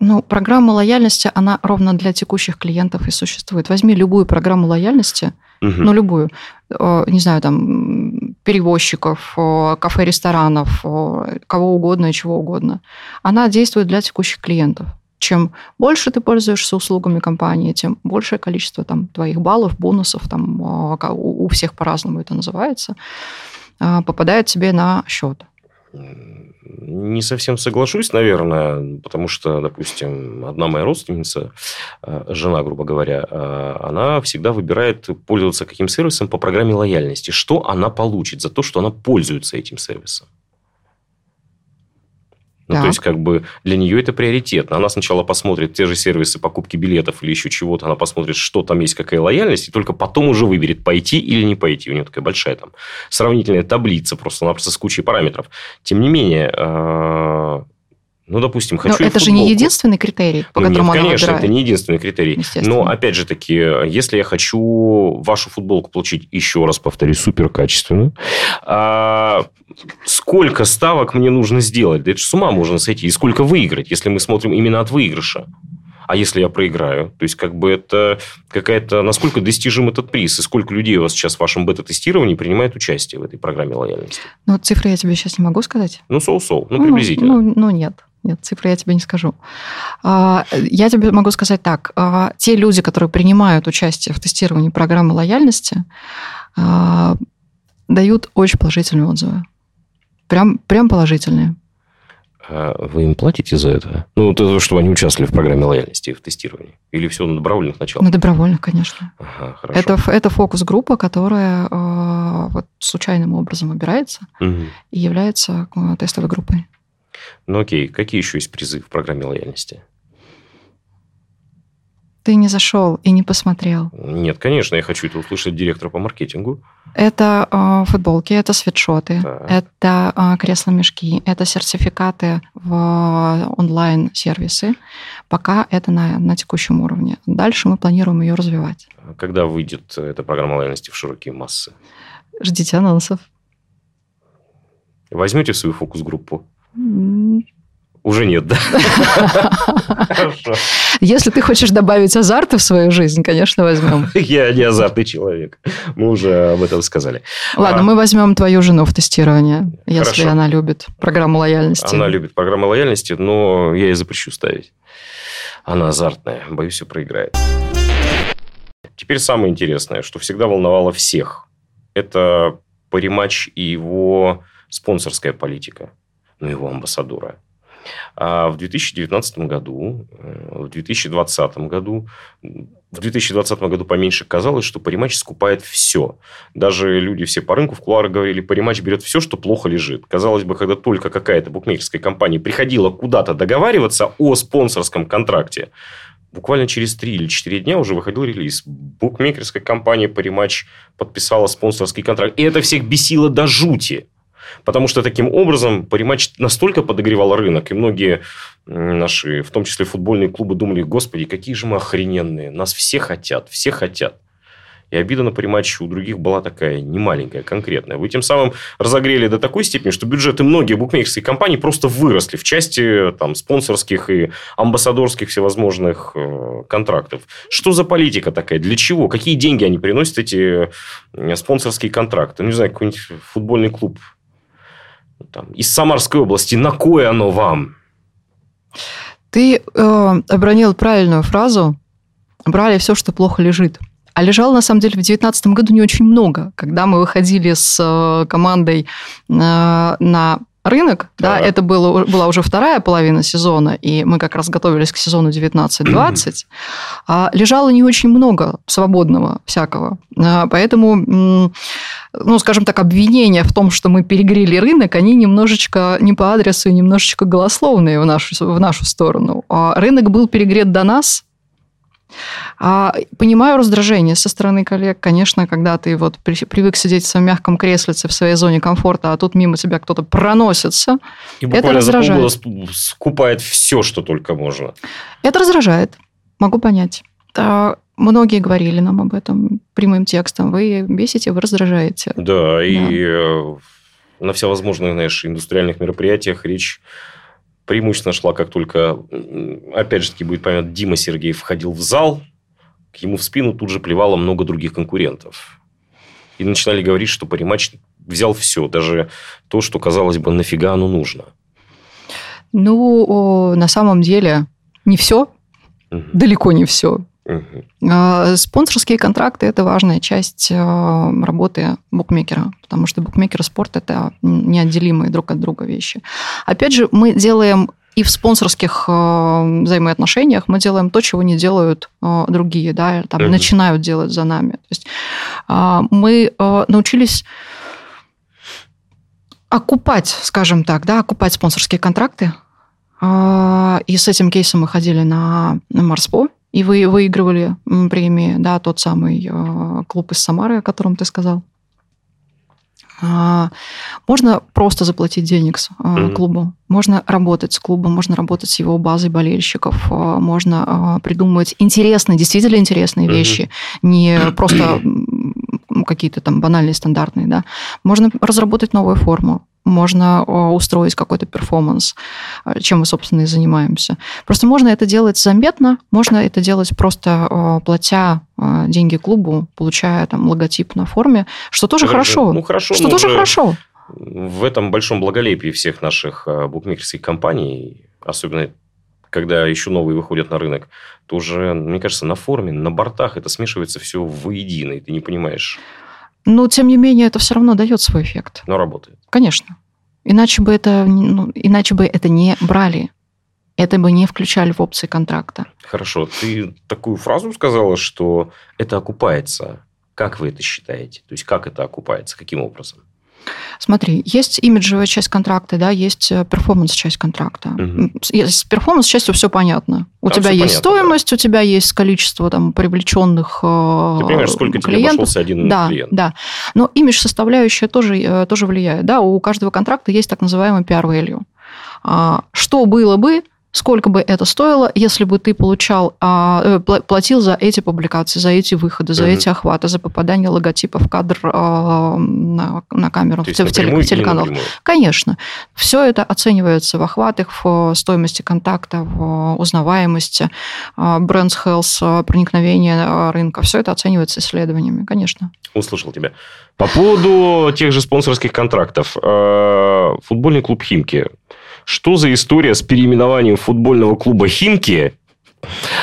A: Ну, программа лояльности, она ровно для текущих клиентов и существует. Возьми любую программу лояльности, угу. ну, любую, э, не знаю, там, перевозчиков, э, кафе, ресторанов, э, кого угодно и чего угодно. Она действует для текущих клиентов чем больше ты пользуешься услугами компании, тем большее количество там, твоих баллов, бонусов, там, а, у всех по-разному это называется, а, попадает тебе на счет.
B: Не совсем соглашусь, наверное, потому что, допустим, одна моя родственница, а, жена, грубо говоря, она всегда выбирает пользоваться каким сервисом по программе лояльности. Что она получит за то, что она пользуется этим сервисом? Ну, то есть, как бы для нее это приоритетно. Она сначала посмотрит те же сервисы покупки билетов или еще чего-то, она посмотрит, что там есть, какая лояльность, и только потом уже выберет, пойти или не пойти. У нее такая большая там сравнительная таблица, просто-напросто с кучей параметров. Тем не менее, а, ну, допустим, хочу.
A: Но это же не единственный критерий, по
B: ну,
A: которому
B: нет,
A: она
B: конечно,
A: выбирает.
B: это не единственный критерий. Но, опять же таки, если я хочу вашу футболку получить, еще раз повторюсь, супер качественную, а сколько ставок мне нужно сделать? Да это же с ума можно сойти. И сколько выиграть, если мы смотрим именно от выигрыша? А если я проиграю? То есть, как бы это какая-то... Насколько достижим этот приз? И сколько людей у вас сейчас в вашем бета-тестировании принимает участие в этой программе лояльности?
A: Ну, цифры я тебе сейчас не могу сказать.
B: Ну, соу-соу. Ну, приблизительно.
A: Ну, ну, ну нет. Нет, цифры я тебе не скажу. А, я тебе могу сказать так. А, те люди, которые принимают участие в тестировании программы лояльности, а, дают очень положительные отзывы. Прям, прям положительные.
B: Вы им платите за это? Ну, то, что они участвовали в программе лояльности, в тестировании? Или все на добровольных началах?
A: На добровольных, конечно. Ага, хорошо. Это, это фокус-группа, которая э, вот случайным образом выбирается угу. и является тестовой группой.
B: Ну окей, какие еще есть призы в программе лояльности?
A: Ты не зашел и не посмотрел.
B: Нет, конечно, я хочу это услышать директора по маркетингу.
A: Это э, футболки, это свитшоты, так. это э, кресла-мешки, это сертификаты в онлайн-сервисы. Пока это на, на текущем уровне. Дальше мы планируем ее развивать.
B: Когда выйдет эта программа лояльности в широкие массы?
A: Ждите анонсов.
B: Возьмете в свою фокус-группу? Уже нет, да?
A: Хорошо. Если ты хочешь добавить азарта в свою жизнь, конечно, возьмем.
B: Я не азартный человек. Мы уже об этом сказали.
A: Ладно, а... мы возьмем твою жену в тестирование, если она любит программу лояльности.
B: Она любит программу лояльности, но я ей запрещу ставить. Она азартная, боюсь, все проиграет. Теперь самое интересное, что всегда волновало всех. Это Паримач и его спонсорская политика, ну, его амбассадора. А в 2019 году, э, в 2020 году, в 2020 году поменьше казалось, что Паримач скупает все. Даже люди все по рынку в кулуарах говорили, Паримач берет все, что плохо лежит. Казалось бы, когда только какая-то букмекерская компания приходила куда-то договариваться о спонсорском контракте, буквально через 3 или 4 дня уже выходил релиз. Букмекерская компания Паримач подписала спонсорский контракт. И это всех бесило до жути. Потому что таким образом Париматч настолько подогревал рынок, и многие наши, в том числе футбольные клубы, думали, господи, какие же мы охрененные, нас все хотят, все хотят. И обида на париматч у других была такая немаленькая, конкретная. Вы тем самым разогрели до такой степени, что бюджеты многих букмекерских компаний просто выросли в части там, спонсорских и амбассадорских всевозможных э, контрактов. Что за политика такая? Для чего? Какие деньги они приносят, эти э, спонсорские контракты? Ну, не знаю, какой-нибудь футбольный клуб там, из Самарской области, на кое оно вам?
A: Ты э, обронил правильную фразу. Брали все, что плохо лежит. А лежало, на самом деле, в 2019 году не очень много. Когда мы выходили с э, командой э, на рынок, да, да это было, была уже вторая половина сезона, и мы как раз готовились к сезону 19-20, а лежало не очень много свободного всякого. А, поэтому, ну, скажем так, обвинения в том, что мы перегрели рынок, они немножечко не по адресу, немножечко голословные в нашу, в нашу сторону. А рынок был перегрет до нас, а, понимаю раздражение со стороны коллег, конечно, когда ты вот привык сидеть в своем мягком креслице в своей зоне комфорта, а тут мимо тебя кто-то проносится.
B: И это раздражает. за полгода скупает все, что только можно.
A: Это раздражает, могу понять. Многие говорили нам об этом прямым текстом. Вы бесите, вы раздражаете.
B: Да, да. и э, на всевозможных, знаешь, индустриальных мероприятиях речь преимущественно шла, как только, опять же таки, будет понятно, Дима Сергеев входил в зал, к ему в спину тут же плевало много других конкурентов. И начинали говорить, что Паримач взял все, даже то, что, казалось бы, нафига оно нужно.
A: Ну, на самом деле, не все, угу. далеко не все. Угу. Спонсорские контракты – это важная часть работы букмекера, потому что букмекер и спорт – это неотделимые друг от друга вещи. Опять же, мы делаем и в спонсорских э, взаимоотношениях мы делаем то, чего не делают э, другие, да, там mm-hmm. начинают делать за нами. То есть э, мы э, научились окупать, скажем так, да, окупать спонсорские контракты. Э, и с этим кейсом мы ходили на, на Марспо, и вы выигрывали премии, да, тот самый э, клуб из Самары, о котором ты сказал. А, можно просто заплатить денег mm-hmm. клубу, можно работать с клубом, можно работать с его базой болельщиков, а, можно придумывать интересные, действительно интересные вещи, не просто какие-то там банальные, стандартные, да. Можно разработать новую форму, можно устроить какой-то перформанс, чем мы, собственно, и занимаемся. Просто можно это делать заметно, можно это делать просто платя деньги клубу, получая там логотип на форме, что тоже хорошо.
B: Ну, хорошо.
A: Что тоже хорошо.
B: В этом большом благолепии всех наших букмекерских компаний, особенно когда еще новые выходят на рынок, то уже, мне кажется, на форме, на бортах это смешивается все воедино, и ты не понимаешь.
A: Но, тем не менее, это все равно дает свой эффект.
B: Но работает.
A: Конечно. Иначе бы это, ну, иначе бы это не брали. Это бы не включали в опции контракта.
B: Хорошо. Ты такую фразу сказала, что это окупается. Как вы это считаете? То есть, как это окупается? Каким образом?
A: Смотри, есть имиджевая часть контракта, да, есть э, перформанс-часть контракта. Угу. С перформанс-частью все понятно. У там тебя есть понятно, стоимость, да. у тебя есть количество там привлеченных э,
B: Ты понимаешь, сколько клиентов. тебе обошелся один
A: да,
B: клиент.
A: Да, но имидж составляющая тоже, э, тоже влияет. Да, у каждого контракта есть так называемый value. А, что было бы, сколько бы это стоило, если бы ты получал, а, э, платил за эти публикации, за эти выходы, за mm-hmm. эти охваты, за попадание логотипа в кадр а, на, на камеру, в, в, теле, в телеканал. Конечно. Все это оценивается в охватах, в стоимости контакта, в узнаваемости, бренд health, проникновение рынка. Все это оценивается исследованиями, конечно.
B: Услышал тебя. По поводу тех же спонсорских контрактов. Э, футбольный клуб «Химки» Что за история с переименованием футбольного клуба «Химки»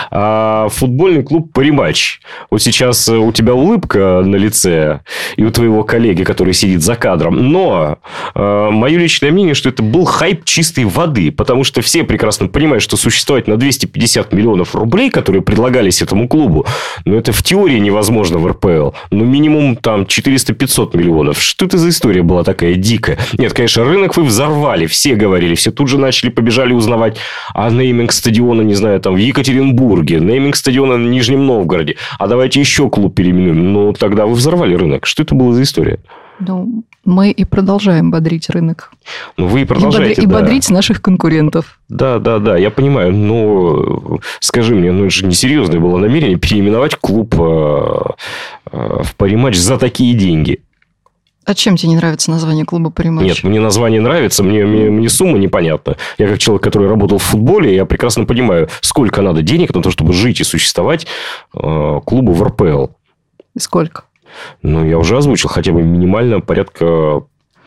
B: А, футбольный клуб «Париматч». Вот сейчас э, у тебя улыбка на лице, и у твоего коллеги, который сидит за кадром. Но э, мое личное мнение, что это был хайп чистой воды, потому что все прекрасно понимают, что существовать на 250 миллионов рублей, которые предлагались этому клубу, ну, это в теории невозможно в РПЛ. Ну, минимум там 400-500 миллионов. Что это за история была такая дикая? Нет, конечно, рынок вы взорвали, все говорили, все тут же начали, побежали узнавать о нейминг стадиона, не знаю, там в Екатеринбурге, Екатеринбурге, нейминг стадиона в Нижнем Новгороде, а давайте еще клуб переименуем. Ну, тогда вы взорвали рынок. Что это было за история?
A: Ну, мы и продолжаем бодрить рынок.
B: Ну, вы и продолжаете,
A: И, бодри, да. и бодрить наших конкурентов.
B: Да, да, да, я понимаю. Но скажи мне, ну, это же несерьезное было намерение переименовать клуб э, э, в париматч за такие деньги.
A: А чем тебе не нравится название клуба «Париматч»?
B: Нет, мне название нравится, мне, мне, мне сумма непонятна. Я как человек, который работал в футболе, я прекрасно понимаю, сколько надо денег на то, чтобы жить и существовать э, клубу в РПЛ.
A: И сколько?
B: Ну, я уже озвучил, хотя бы минимально порядка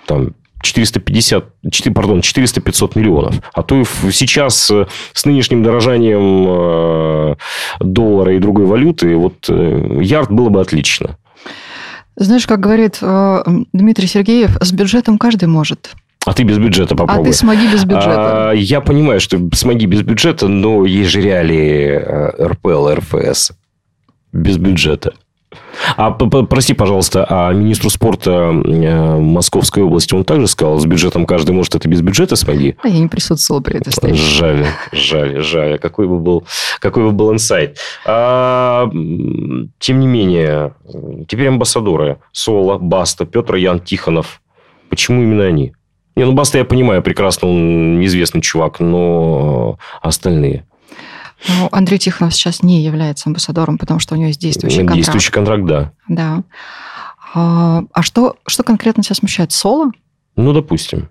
B: там, 450, 4, пардон, 400-500 миллионов. А то и сейчас э, с нынешним дорожанием э, доллара и другой валюты, вот э, ярд было бы отлично.
A: Знаешь, как говорит э, Дмитрий Сергеев, с бюджетом каждый может.
B: А ты без бюджета попробуй.
A: А ты смоги без бюджета.
B: А, я понимаю, что смоги без бюджета, но есть же реалии э, РПЛ, РФС без бюджета. А прости, пожалуйста, а министру спорта э, Московской области он также сказал, с бюджетом каждый может это без бюджета смоги?
A: А я не присутствовал при этой встрече.
B: Жаль, жаль, жаль. Какой бы был, какой бы был инсайт. А, тем не менее, теперь амбассадоры. Соло, Баста, Петр Ян Тихонов. Почему именно они? Не, ну Баста я понимаю прекрасно, он неизвестный чувак, но остальные –
A: ну, Андрей Тихонов сейчас не является амбассадором, потому что у него есть действующий контракт.
B: Действующий контракт, да.
A: Да. А, а что, что конкретно тебя смущает? Соло?
B: Ну, допустим.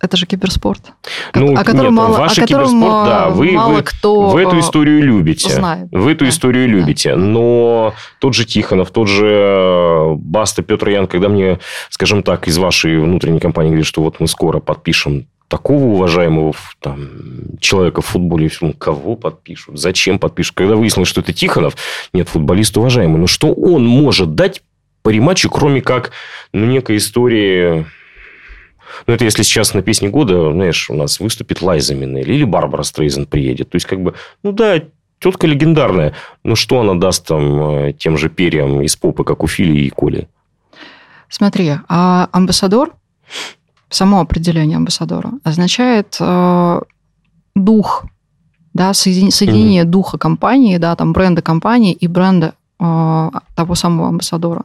A: Это же киберспорт,
B: ну, о котором нет, мало, ваш о котором киберспорт, да, вы, мало
A: вы кто
B: в эту историю любите,
A: знает.
B: в эту да. историю любите, да. но тот же Тихонов, тот же э, Баста, Петр Ян, когда мне, скажем так, из вашей внутренней компании говорит, что вот мы скоро подпишем такого уважаемого там, человека в футболе, кого подпишут, зачем подпишут. Когда выяснилось, что это Тихонов, нет, футболист уважаемый, но что он может дать по рематчу, кроме как ну, некой истории ну, это если сейчас на песне года, знаешь, у нас выступит Лайза Минелли или Барбара Стрейзен приедет. То есть, как бы, ну да, тетка легендарная. Но что она даст там э, тем же перьям из попы, как у Фили и Коли?
A: Смотри, а амбассадор, само определение амбассадора, означает э, дух, да, соединение, соединение mm-hmm. духа компании, да, там бренда компании и бренда э, того самого амбассадора.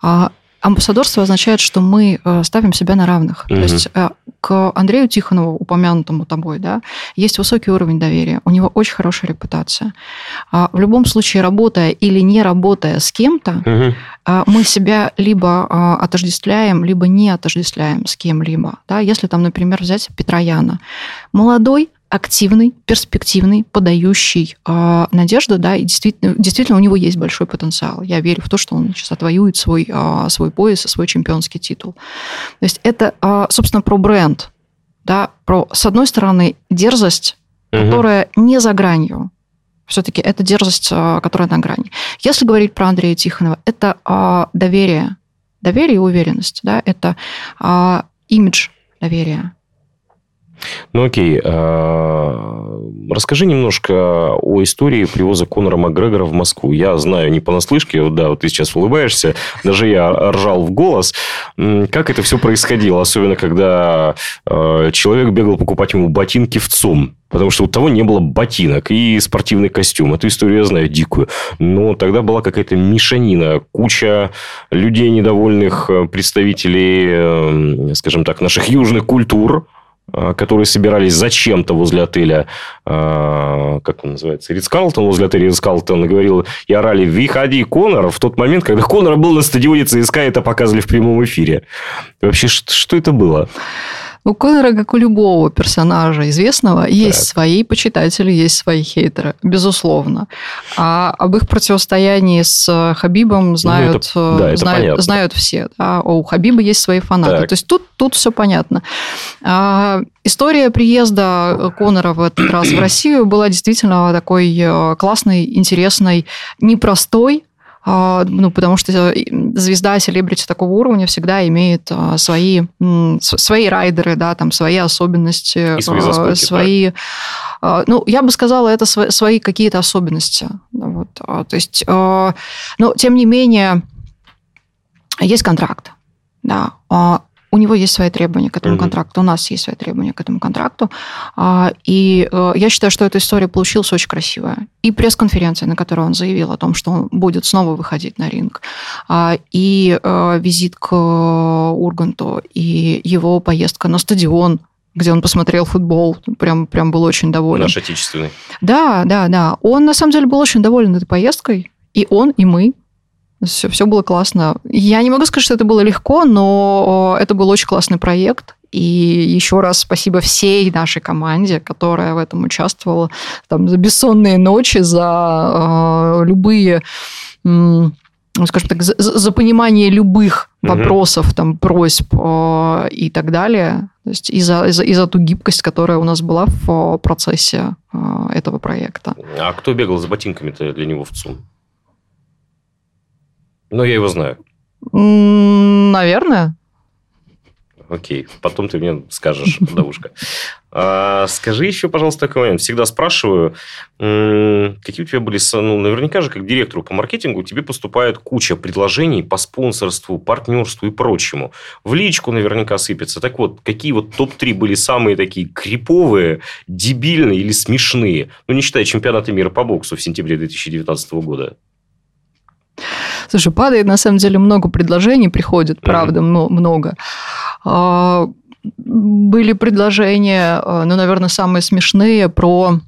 A: А Амбассадорство означает, что мы э, ставим себя на равных. Угу. То есть э, к Андрею Тихонову, упомянутому тобой, да, есть высокий уровень доверия, у него очень хорошая репутация. А в любом случае, работая или не работая с кем-то, угу. мы себя либо отождествляем, либо не отождествляем с кем-либо. Да? Если там, например, взять Петра Яна. Молодой, активный, перспективный, подающий э, надежду, да, и действительно, действительно у него есть большой потенциал. Я верю в то, что он сейчас отвоюет свой, э, свой пояс и свой чемпионский титул. То есть это, э, собственно, про бренд, да, про, с одной стороны, дерзость, угу. которая не за гранью, все-таки это дерзость, которая на грани. Если говорить про Андрея Тихонова, это доверие, доверие и уверенность, да, это имидж доверия,
B: ну окей, а, расскажи немножко о истории привоза Конора Макгрегора в Москву. Я знаю не понаслышке, да, вот ты сейчас улыбаешься, даже я ржал в голос. Как это все происходило, особенно когда а, человек бегал покупать ему ботинки в ЦУМ, потому что у того не было ботинок и спортивный костюм. Эту историю я знаю дикую. Но тогда была какая-то мешанина, куча людей недовольных, э, представителей, э, скажем так, наших южных культур, которые собирались зачем-то возле отеля, а, как он называется, Ридс Карлтон, возле отеля Ридс Карлтон, говорил, и орали «Выходи, Конор!» в тот момент, когда Конор был на стадионе ЦСКА, это показывали в прямом эфире. Вообще, что это было?
A: У Конора, как у любого персонажа известного, есть так. свои почитатели, есть свои хейтеры, безусловно. А об их противостоянии с Хабибом знают, ну, это, да, это знают, знают все. Да? У Хабиба есть свои фанаты. Так. То есть тут, тут все понятно. А, история приезда Конора в этот раз в Россию была действительно такой э, классной, интересной, непростой, а, ну, потому что э, звезда, селебрити такого уровня всегда имеет а, свои, свои райдеры, да, там свои особенности,
B: И свои, заскоки,
A: свои да. ну, я бы сказала, это свои какие-то особенности. Вот. То есть, но тем не менее, есть контракт. Да у него есть свои требования к этому mm-hmm. контракту, у нас есть свои требования к этому контракту. А, и э, я считаю, что эта история получилась очень красивая. И пресс-конференция, на которой он заявил о том, что он будет снова выходить на ринг, а, и э, визит к Урганту, и его поездка на стадион, где он посмотрел футбол, прям, прям был очень доволен.
B: Наш отечественный.
A: Да, да, да. Он на самом деле был очень доволен этой поездкой. И он, и мы. Все, все было классно. Я не могу сказать, что это было легко, но это был очень классный проект. И еще раз спасибо всей нашей команде, которая в этом участвовала. Там, за бессонные ночи, за э, любые, э, скажем так, за, за понимание любых угу. вопросов, там, просьб э, и так далее. То есть и за, и, за, и за ту гибкость, которая у нас была в процессе э, этого проекта.
B: А кто бегал за ботинками-то для него в ЦУМ? Но я его знаю.
A: Наверное.
B: Окей, потом ты мне скажешь, Давушка. А, скажи еще, пожалуйста, такой момент. Всегда спрашиваю, какие у тебя были... Ну, наверняка же, как директору по маркетингу, тебе поступает куча предложений по спонсорству, партнерству и прочему. В личку наверняка сыпется. Так вот, какие вот топ-3 были самые такие криповые, дебильные или смешные? Ну, не считая чемпионата мира по боксу в сентябре 2019 года.
A: Слушай, падает на самом деле много предложений, приходит, правда, mm-hmm. много. А, были предложения, а, ну, наверное, самые смешные про...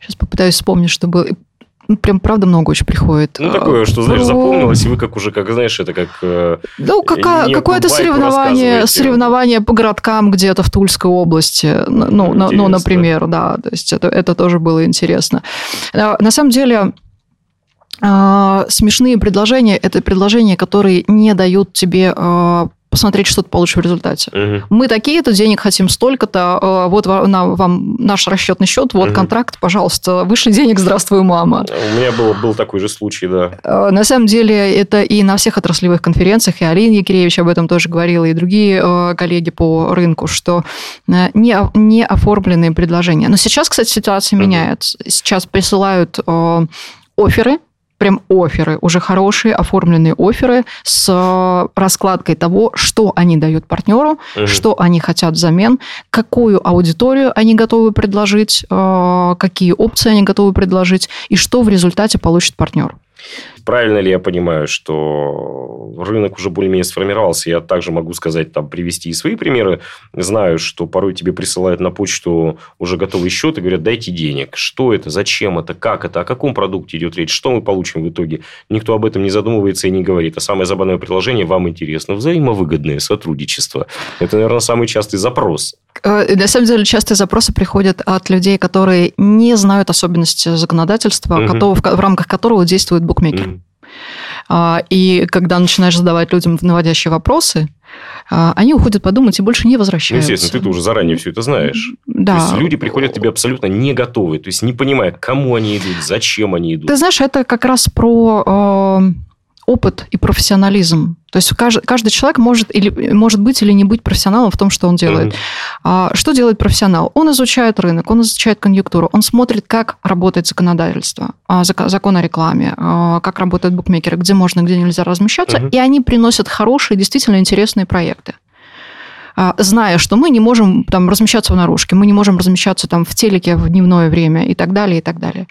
A: Сейчас попытаюсь вспомнить, что было. Ну, прям, правда, много очень приходит.
B: Ну, такое, что, знаешь, запомнилось, и вы как уже, как, знаешь, это как... Э,
A: ну, какая, какое-то соревнование, соревнование по городкам где-то в Тульской области. Ну, ну, ну, например, да. То есть, это, это тоже было интересно. На самом деле, а, смешные предложения – это предложения, которые не дают тебе а, посмотреть, что ты получишь в результате. Угу. Мы такие-то, денег хотим столько-то, э, вот на, вам наш расчетный счет, вот угу. контракт, пожалуйста, вышли денег, здравствуй, мама.
B: У меня был, был такой же случай, да.
A: На самом деле это и на всех отраслевых конференциях, и Алина Якиревич об этом тоже говорила, и другие коллеги по рынку, что не, не оформленные предложения. Но сейчас, кстати, ситуация угу. меняется. Сейчас присылают оферы, прям оферы, уже хорошие оформленные оферы с э, раскладкой того, что они дают партнеру, угу. что они хотят взамен, какую аудиторию они готовы предложить, э, какие опции они готовы предложить и что в результате получит партнер.
B: Правильно ли я понимаю, что рынок уже более-менее сформировался? Я также могу сказать, там, привести и свои примеры. Знаю, что порой тебе присылают на почту уже готовый счет и говорят, дайте денег. Что это, зачем это, как это, о каком продукте идет речь, что мы получим в итоге. Никто об этом не задумывается и не говорит. А самое забавное предложение вам интересно. Взаимовыгодное сотрудничество. Это, наверное, самый частый запрос.
A: Э, на самом деле, частые запросы приходят от людей, которые не знают особенности законодательства, угу. в, рамках которого действует букмекер. Угу. И когда начинаешь задавать людям наводящие вопросы, а, они уходят подумать и больше не возвращаются.
B: Ну, естественно, ты уже заранее все это знаешь.
A: Да.
B: То есть люди приходят к тебе абсолютно не готовые, то есть не понимая, к кому они идут, зачем они идут.
A: Ты знаешь, это как раз про э, опыт и профессионализм. То есть каждый, каждый человек может, или, может быть или не быть профессионалом в том, что он делает. Mm-hmm. А, что делает профессионал? Он изучает рынок, он изучает конъюнктуру, он смотрит, как работает законодательство, а, закон о рекламе, а, как работают букмекеры, где можно, где нельзя размещаться, mm-hmm. и они приносят хорошие, действительно интересные проекты а, зная, что мы не можем там размещаться в наружке, мы не можем размещаться там в телеке в дневное время и так далее, и так далее.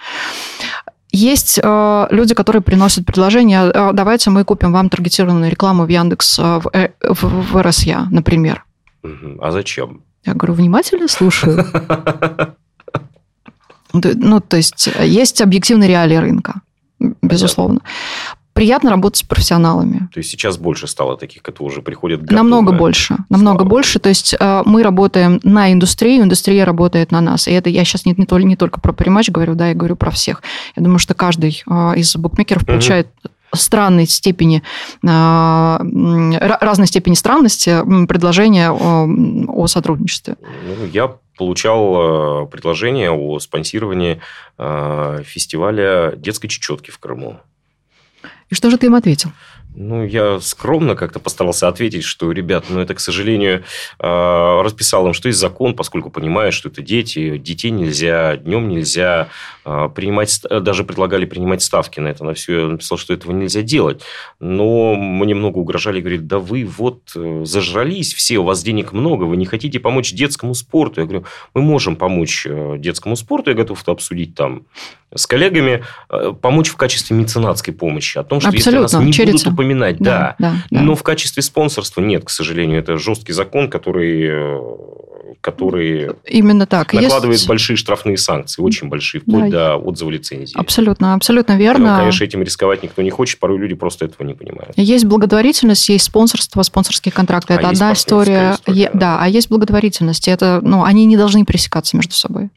A: Есть э, люди, которые приносят предложение, э, давайте мы купим вам таргетированную рекламу в Яндекс, э, в, э, в, в РСЯ, например.
B: А зачем?
A: Я говорю, внимательно слушаю. Ну, то есть, есть объективные реалии рынка, безусловно приятно работать с профессионалами.
B: То есть сейчас больше стало таких, которые уже приходят готовые.
A: Намного больше, намного Слава больше. То есть э, мы работаем на индустрию, индустрия работает на нас. И это я сейчас не, не, только, не только про Париматч говорю, да, я говорю про всех. Я думаю, что каждый э, из букмекеров получает угу странной степени, э, разной степени странности предложения о, о сотрудничестве.
B: Ну, я получал предложение о спонсировании фестиваля детской чечетки в Крыму.
A: И что же ты им ответил?
B: Ну, я скромно как-то постарался ответить, что, ребят, ну, это, к сожалению, а, расписал им, что есть закон, поскольку понимаю, что это дети, детей нельзя, днем нельзя а, принимать, даже предлагали принимать ставки на это, на все. Я написал, что этого нельзя делать. Но мне много угрожали, говорит, да вы вот э, зажрались все, у вас денег много, вы не хотите помочь детскому спорту. Я говорю, мы можем помочь э, детскому спорту, я готов это обсудить там с коллегами, э, помочь в качестве меценатской помощи. О том, что Абсолютно, если нас не через... будут упоминать, да, да, да, но в качестве спонсорства нет, к сожалению. Это жесткий закон, который, э, который
A: Именно так.
B: накладывает Есть... большие штрафные санкции, очень большие, вплоть да. до отзыва лицензии.
A: Абсолютно, абсолютно верно.
B: Но, конечно, этим рисковать никто не хочет, порой люди просто этого не понимают.
A: Есть благотворительность, есть спонсорство, спонсорские контракты. А это одна история. история да. да, а есть благотворительность. Это, ну, они не должны пересекаться между собой.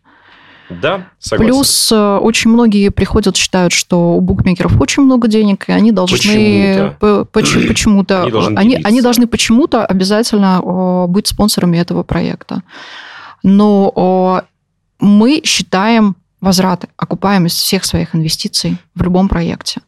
B: Да, согласен.
A: Плюс э, очень многие приходят, считают, что у букмекеров очень много денег, и они должны почему-то, почему-то они, должны они, они должны почему-то обязательно быть спонсорами этого проекта. Но мы считаем возврат, окупаемость всех своих инвестиций в любом проекте.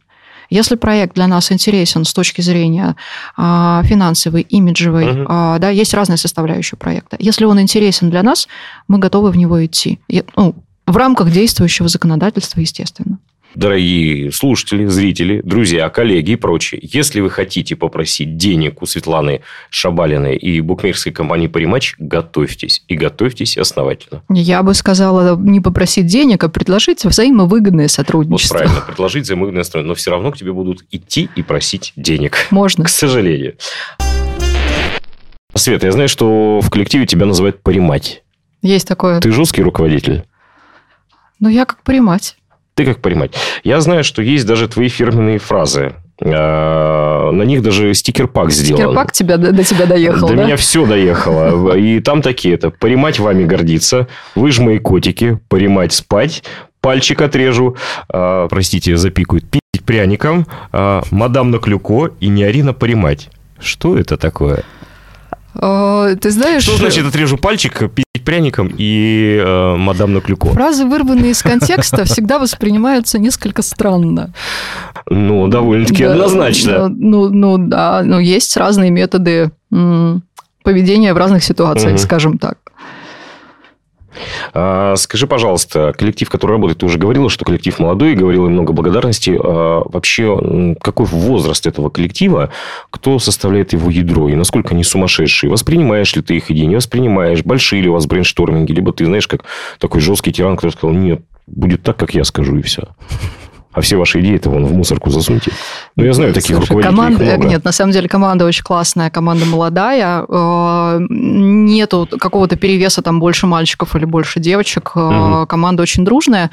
A: Если проект для нас интересен с точки зрения а, финансовой, имиджевой, угу. а, да, есть разные составляющие проекта. Если он интересен для нас, мы готовы в него идти. Ну, в рамках действующего законодательства, естественно.
B: Дорогие слушатели, зрители, друзья, коллеги и прочие, если вы хотите попросить денег у Светланы Шабалиной и букмекерской компании «Париматч», готовьтесь. И готовьтесь основательно.
A: Я бы сказала не попросить денег, а предложить взаимовыгодное сотрудничество.
B: Вот правильно, предложить взаимовыгодное сотрудничество. Но все равно к тебе будут идти и просить денег.
A: Можно.
B: К сожалению. Света, я знаю, что в коллективе тебя называют «Паримать».
A: Есть такое.
B: Ты жесткий руководитель.
A: Ну, я как понимать.
B: Ты как понимать. Я знаю, что есть даже твои фирменные фразы. А, на них даже стикер-пак сделан.
A: Стикер-пак тебя, до, тебя доехал,
B: До да? меня все доехало. И там такие это. Поримать вами гордиться. Вы ж мои котики. Поримать спать. Пальчик отрежу. А, простите, запикают. Пить пряником. А, мадам на клюко. И не Арина поримать. Что это такое?
A: Э, ты знаешь...
B: Что значит отрежу пальчик, пряником и э, мадам на клюко?
A: Фразы, вырванные из контекста, всегда воспринимаются несколько странно.
B: Ну, довольно-таки да, однозначно.
A: Ну, ну, да, ну, есть разные методы поведения в разных ситуациях, угу. скажем так.
B: А, скажи, пожалуйста, коллектив, который работает, ты уже говорила, что коллектив молодой, говорила много благодарности. А, вообще, какой возраст этого коллектива, кто составляет его ядро и насколько они сумасшедшие? Воспринимаешь ли ты их идеи, не воспринимаешь? Большие ли у вас брейншторминги? Либо ты, знаешь, как такой жесткий тиран, который сказал, нет, будет так, как я скажу, и все а все ваши идеи это вон в мусорку засуньте. Ну, я знаю таких Слушай, руководителей.
A: Команда. Нет, на самом деле команда очень классная, команда молодая. Э, нету какого-то перевеса там больше мальчиков или больше девочек. Угу. Команда очень дружная.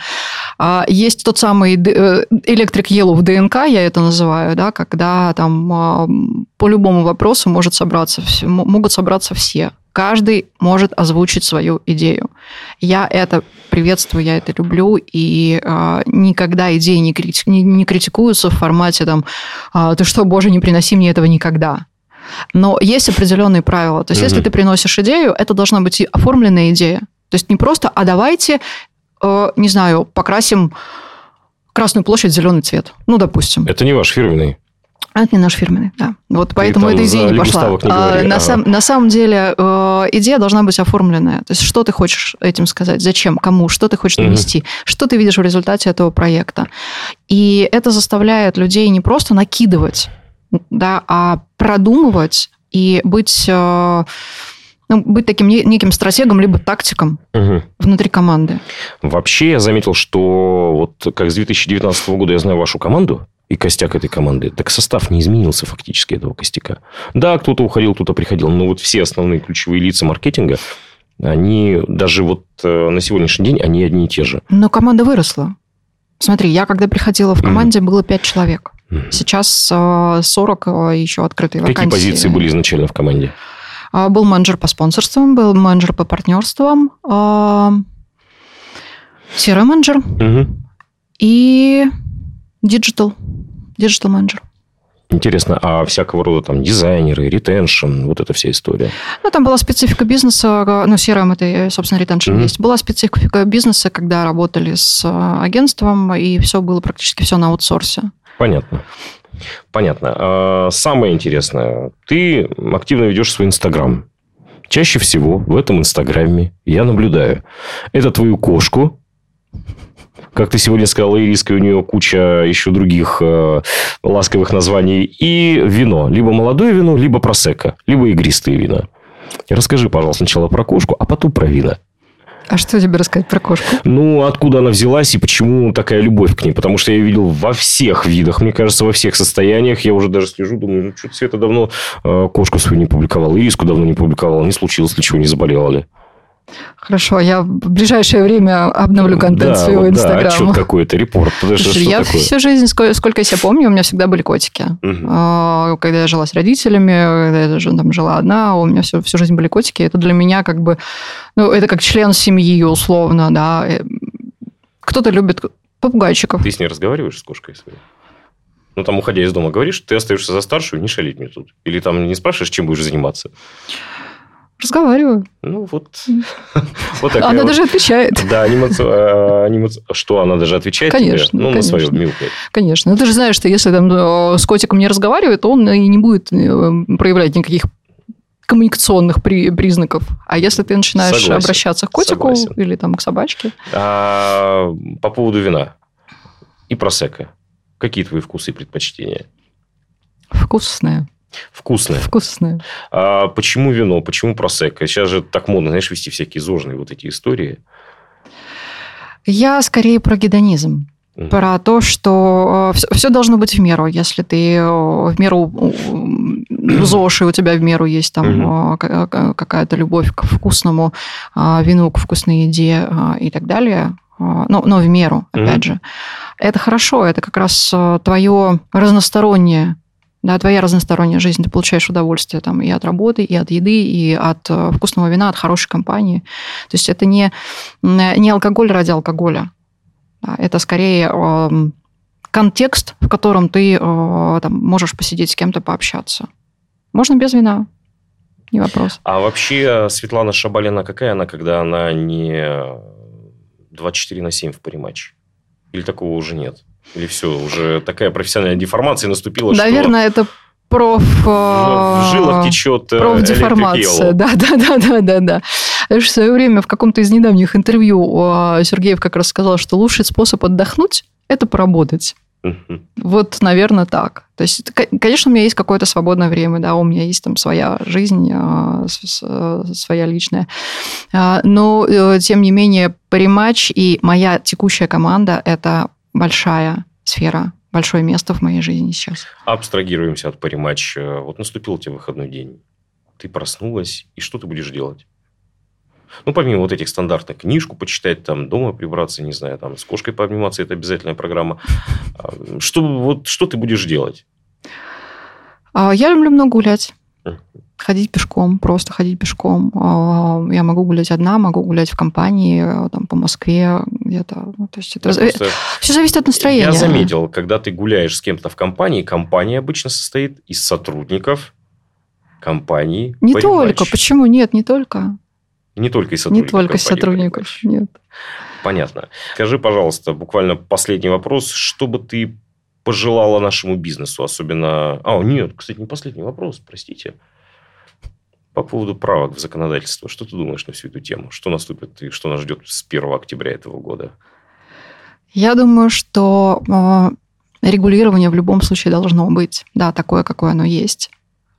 A: А, есть тот самый electric yellow в ДНК, я это называю, да, когда там по любому вопросу может собраться, могут собраться все каждый может озвучить свою идею. Я это приветствую, я это люблю, и э, никогда идеи не, крити- не, не критикуются в формате там э, «ты что, боже, не приноси мне этого никогда». Но есть определенные правила. То есть, mm-hmm. если ты приносишь идею, это должна быть и оформленная идея. То есть не просто «а давайте, э, не знаю, покрасим Красную площадь зеленый цвет». Ну, допустим.
B: Это не ваш фирменный.
A: Это не наш фирменный, да. Вот поэтому эта идея не пошла. Не а, на, сам, на самом деле э, идея должна быть оформленная. То есть что ты хочешь этим сказать, зачем, кому, что ты хочешь донести, угу. что ты видишь в результате этого проекта. И это заставляет людей не просто накидывать, да, а продумывать и быть... Э, ну, быть таким неким стратегом либо тактиком угу. внутри команды.
B: Вообще я заметил, что вот как с 2019 года я знаю вашу команду, и костяк этой команды. Так состав не изменился фактически этого костяка. Да, кто-то уходил, кто-то приходил, но вот все основные ключевые лица маркетинга, они даже вот э, на сегодняшний день, они одни и те же.
A: Но команда выросла. Смотри, я когда приходила в команде, mm было 5 человек. mm Сейчас 40 э, еще открытые
B: Какие
A: вакансии.
B: Какие позиции были изначально в команде?
A: А, был менеджер по спонсорствам, был менеджер по партнерствам, серый менеджер mm и digital digital менеджер.
B: Интересно, а всякого рода там дизайнеры, retention, вот эта вся история?
A: Ну, там была специфика бизнеса, ну, CRM это, собственно, retention mm-hmm. есть. Была специфика бизнеса, когда работали с э, агентством, и все было практически все на аутсорсе.
B: Понятно. Понятно. А самое интересное, ты активно ведешь свой Инстаграм. Чаще всего в этом Инстаграме я наблюдаю это твою кошку, как ты сегодня сказала, ириска, у нее куча еще других э, ласковых названий. И вино. Либо молодое вино, либо просека, либо игристые вина. Расскажи, пожалуйста, сначала про кошку, а потом про вина.
A: А что тебе рассказать про кошку?
B: Ну, откуда она взялась и почему такая любовь к ней? Потому что я ее видел во всех видах, мне кажется, во всех состояниях. Я уже даже слежу, думаю, ну, что-то Света давно э, кошку свою не публиковала, ириску давно не публиковала, не случилось ли чего, не заболела ли?
A: Хорошо, я в ближайшее время обновлю контент да, своего вот, инстаграма. Да,
B: отчет какой-то, репорт.
A: Подожди, Слушай, я такое? всю жизнь, сколько я себя помню, у меня всегда были котики. Угу. Когда я жила с родителями, когда я там жила одна, у меня всю, всю жизнь были котики. Это для меня как бы, ну, это как член семьи, условно, да. Э, кто-то любит попугайчиков.
B: Ты с ней разговариваешь с кошкой своей? Ну, там, уходя из дома, говоришь, ты остаешься за старшую, не шалить мне тут. Или там не спрашиваешь, чем будешь заниматься?
A: Разговариваю.
B: Ну, вот.
A: вот такая она вот. даже отвечает.
B: Да, анимация, а, анимация. Что, она даже отвечает
A: Конечно. Тебе?
B: Ну,
A: конечно.
B: на свое милкое.
A: Конечно. Ну, ты же знаешь, что если там э, с котиком не разговаривает, он и не будет э, проявлять никаких коммуникационных при, признаков. А если ты начинаешь Согласен. обращаться к котику Согласен. или там к собачке?
B: А, по поводу вина и просека. Какие твои вкусы и предпочтения?
A: Вкусные.
B: Вкусное.
A: Вкусное.
B: А почему вино? Почему просека? Сейчас же так модно, знаешь, вести всякие зожные вот эти истории.
A: Я скорее про гедонизм. Mm. Про то, что все, э, все должно быть в меру. Если ты э, в меру ЗОЖ, и у тебя в меру есть там mm-hmm. какая-то любовь к вкусному вину, к вкусной еде и так далее, но, но в меру, опять mm-hmm. же. Это хорошо, это как раз твое разностороннее да, твоя разносторонняя жизнь, ты получаешь удовольствие там и от работы, и от еды, и от э, вкусного вина, от хорошей компании. То есть это не, не алкоголь ради алкоголя. Да, это скорее э, контекст, в котором ты э, там, можешь посидеть с кем-то, пообщаться. Можно без вина. не вопрос.
B: А вообще Светлана Шабалина какая она, когда она не 24 на 7 в париматче? Или такого уже нет? Или все, уже такая профессиональная деформация наступила,
A: Наверное, что... это проф... В,
B: в жилах течет
A: э, профдеформация. Да, да, да, да, да, да. В свое время в каком-то из недавних интервью Сергеев как раз сказал, что лучший способ отдохнуть – это поработать. Вот, наверное, так. То есть, конечно, у меня есть какое-то свободное время, да, у меня есть там своя жизнь, своя личная. Но, э, тем не менее, париматч и моя текущая команда – это большая сфера, большое место в моей жизни сейчас.
B: Абстрагируемся от париматч. Вот наступил у тебя выходной день. Ты проснулась, и что ты будешь делать? Ну, помимо вот этих стандартных, книжку почитать, там, дома прибраться, не знаю, там, с кошкой пообниматься, это обязательная программа. А, что, вот, что ты будешь делать?
A: А, я люблю много гулять. Ходить пешком, просто ходить пешком. А, я могу гулять одна, могу гулять в компании, там, по Москве где-то. Ну, то есть, это... Просто... Все зависит от настроения.
B: Я заметил, когда ты гуляешь с кем-то в компании, компания обычно состоит из сотрудников компании.
A: Не только. Почему? Нет, не только.
B: Не только из сотрудников.
A: Не только из сотрудников, нет.
B: Понятно. Скажи, пожалуйста, буквально последний вопрос. Что бы ты пожелала нашему бизнесу, особенно... А, нет, кстати, не последний вопрос, простите. По поводу правок в законодательство. Что ты думаешь на всю эту тему? Что наступит и что нас ждет с 1 октября этого года?
A: Я думаю, что э, регулирование в любом случае должно быть. Да, такое, какое оно есть.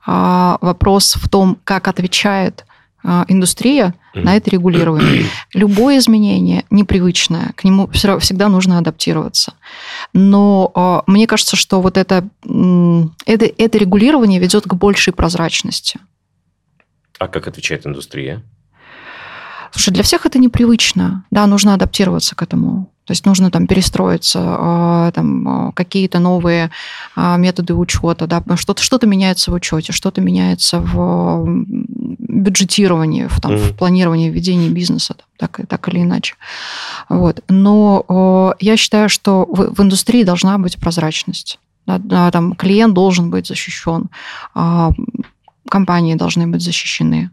A: А вопрос в том, как отвечает а, индустрия на это регулирование. Любое изменение непривычное, к нему всегда нужно адаптироваться. Но а, мне кажется, что вот это, это, это регулирование ведет к большей прозрачности.
B: А как отвечает индустрия?
A: Слушай, для всех это непривычно. Да, нужно адаптироваться к этому. То есть нужно там перестроиться, а, там, а, какие-то новые а, методы учета, да, что-то что меняется в учете, что-то меняется в бюджетировании, в, там, mm-hmm. в планировании, ведении бизнеса, так, так или иначе. Вот. Но я считаю, что в, в индустрии должна быть прозрачность. Да, там клиент должен быть защищен, компании должны быть защищены.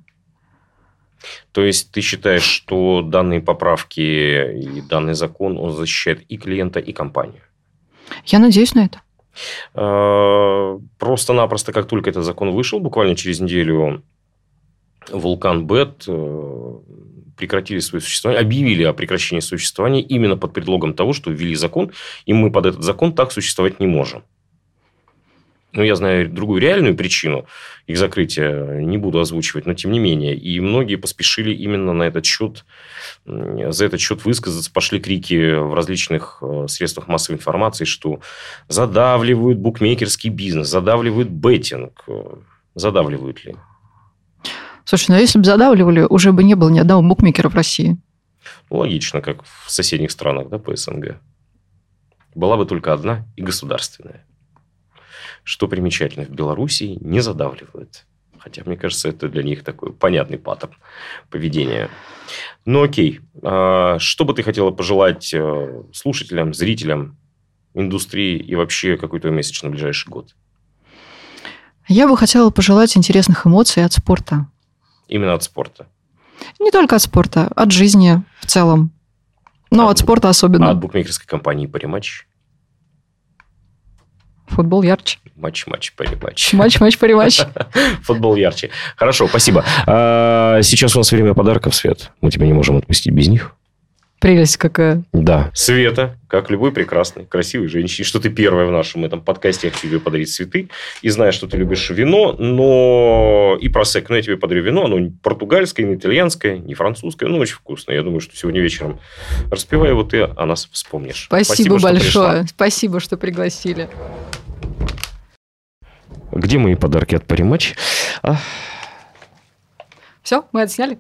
B: То есть ты считаешь, что данные поправки и данный закон, он защищает и клиента, и компанию?
A: Я надеюсь на это.
B: А, просто-напросто, как только этот закон вышел, буквально через неделю Вулкан Бет э, прекратили свое существование, объявили о прекращении существования именно под предлогом того, что ввели закон, и мы под этот закон так существовать не можем. Ну, я знаю другую реальную причину их закрытия, не буду озвучивать, но тем не менее. И многие поспешили именно на этот счет, за этот счет высказаться. Пошли крики в различных э, средствах массовой информации, что задавливают букмекерский бизнес, задавливают беттинг. Задавливают ли?
A: Слушай, ну если бы задавливали, уже бы не было ни одного букмекера в России.
B: Ну, логично, как в соседних странах, да, по СНГ. Была бы только одна и государственная. Что примечательно, в Белоруссии не задавливают. Хотя, мне кажется, это для них такой понятный паттерн поведения. Ну, окей. А, что бы ты хотела пожелать э, слушателям, зрителям, индустрии и вообще какой то месяц на ближайший год?
A: Я бы хотела пожелать интересных эмоций от спорта.
B: Именно от спорта?
A: Не только от спорта, от жизни в целом. Но от, от спорта особенно.
B: А от букмекерской компании «Париматч»?
A: Футбол ярче.
B: Матч-матч, пари-матч.
A: Матч-матч, пари-матч.
B: Футбол ярче. Хорошо, спасибо. А, сейчас у нас время подарков, Свет. Мы тебя не можем отпустить без них.
A: Прелесть какая.
B: Да. Света, как любой прекрасный, красивый женщине, что ты первая в нашем этом подкасте, я тебе подарить цветы. И знаю, что ты любишь вино, но и просек, но я тебе подарю вино. Оно не португальское, не итальянское, не французское, но очень вкусное. Я думаю, что сегодня вечером, распевая его, ты о нас вспомнишь.
A: Спасибо, Спасибо большое. Что Спасибо, что пригласили.
B: Где мои подарки от Паримач? А...
A: Все, мы отсняли.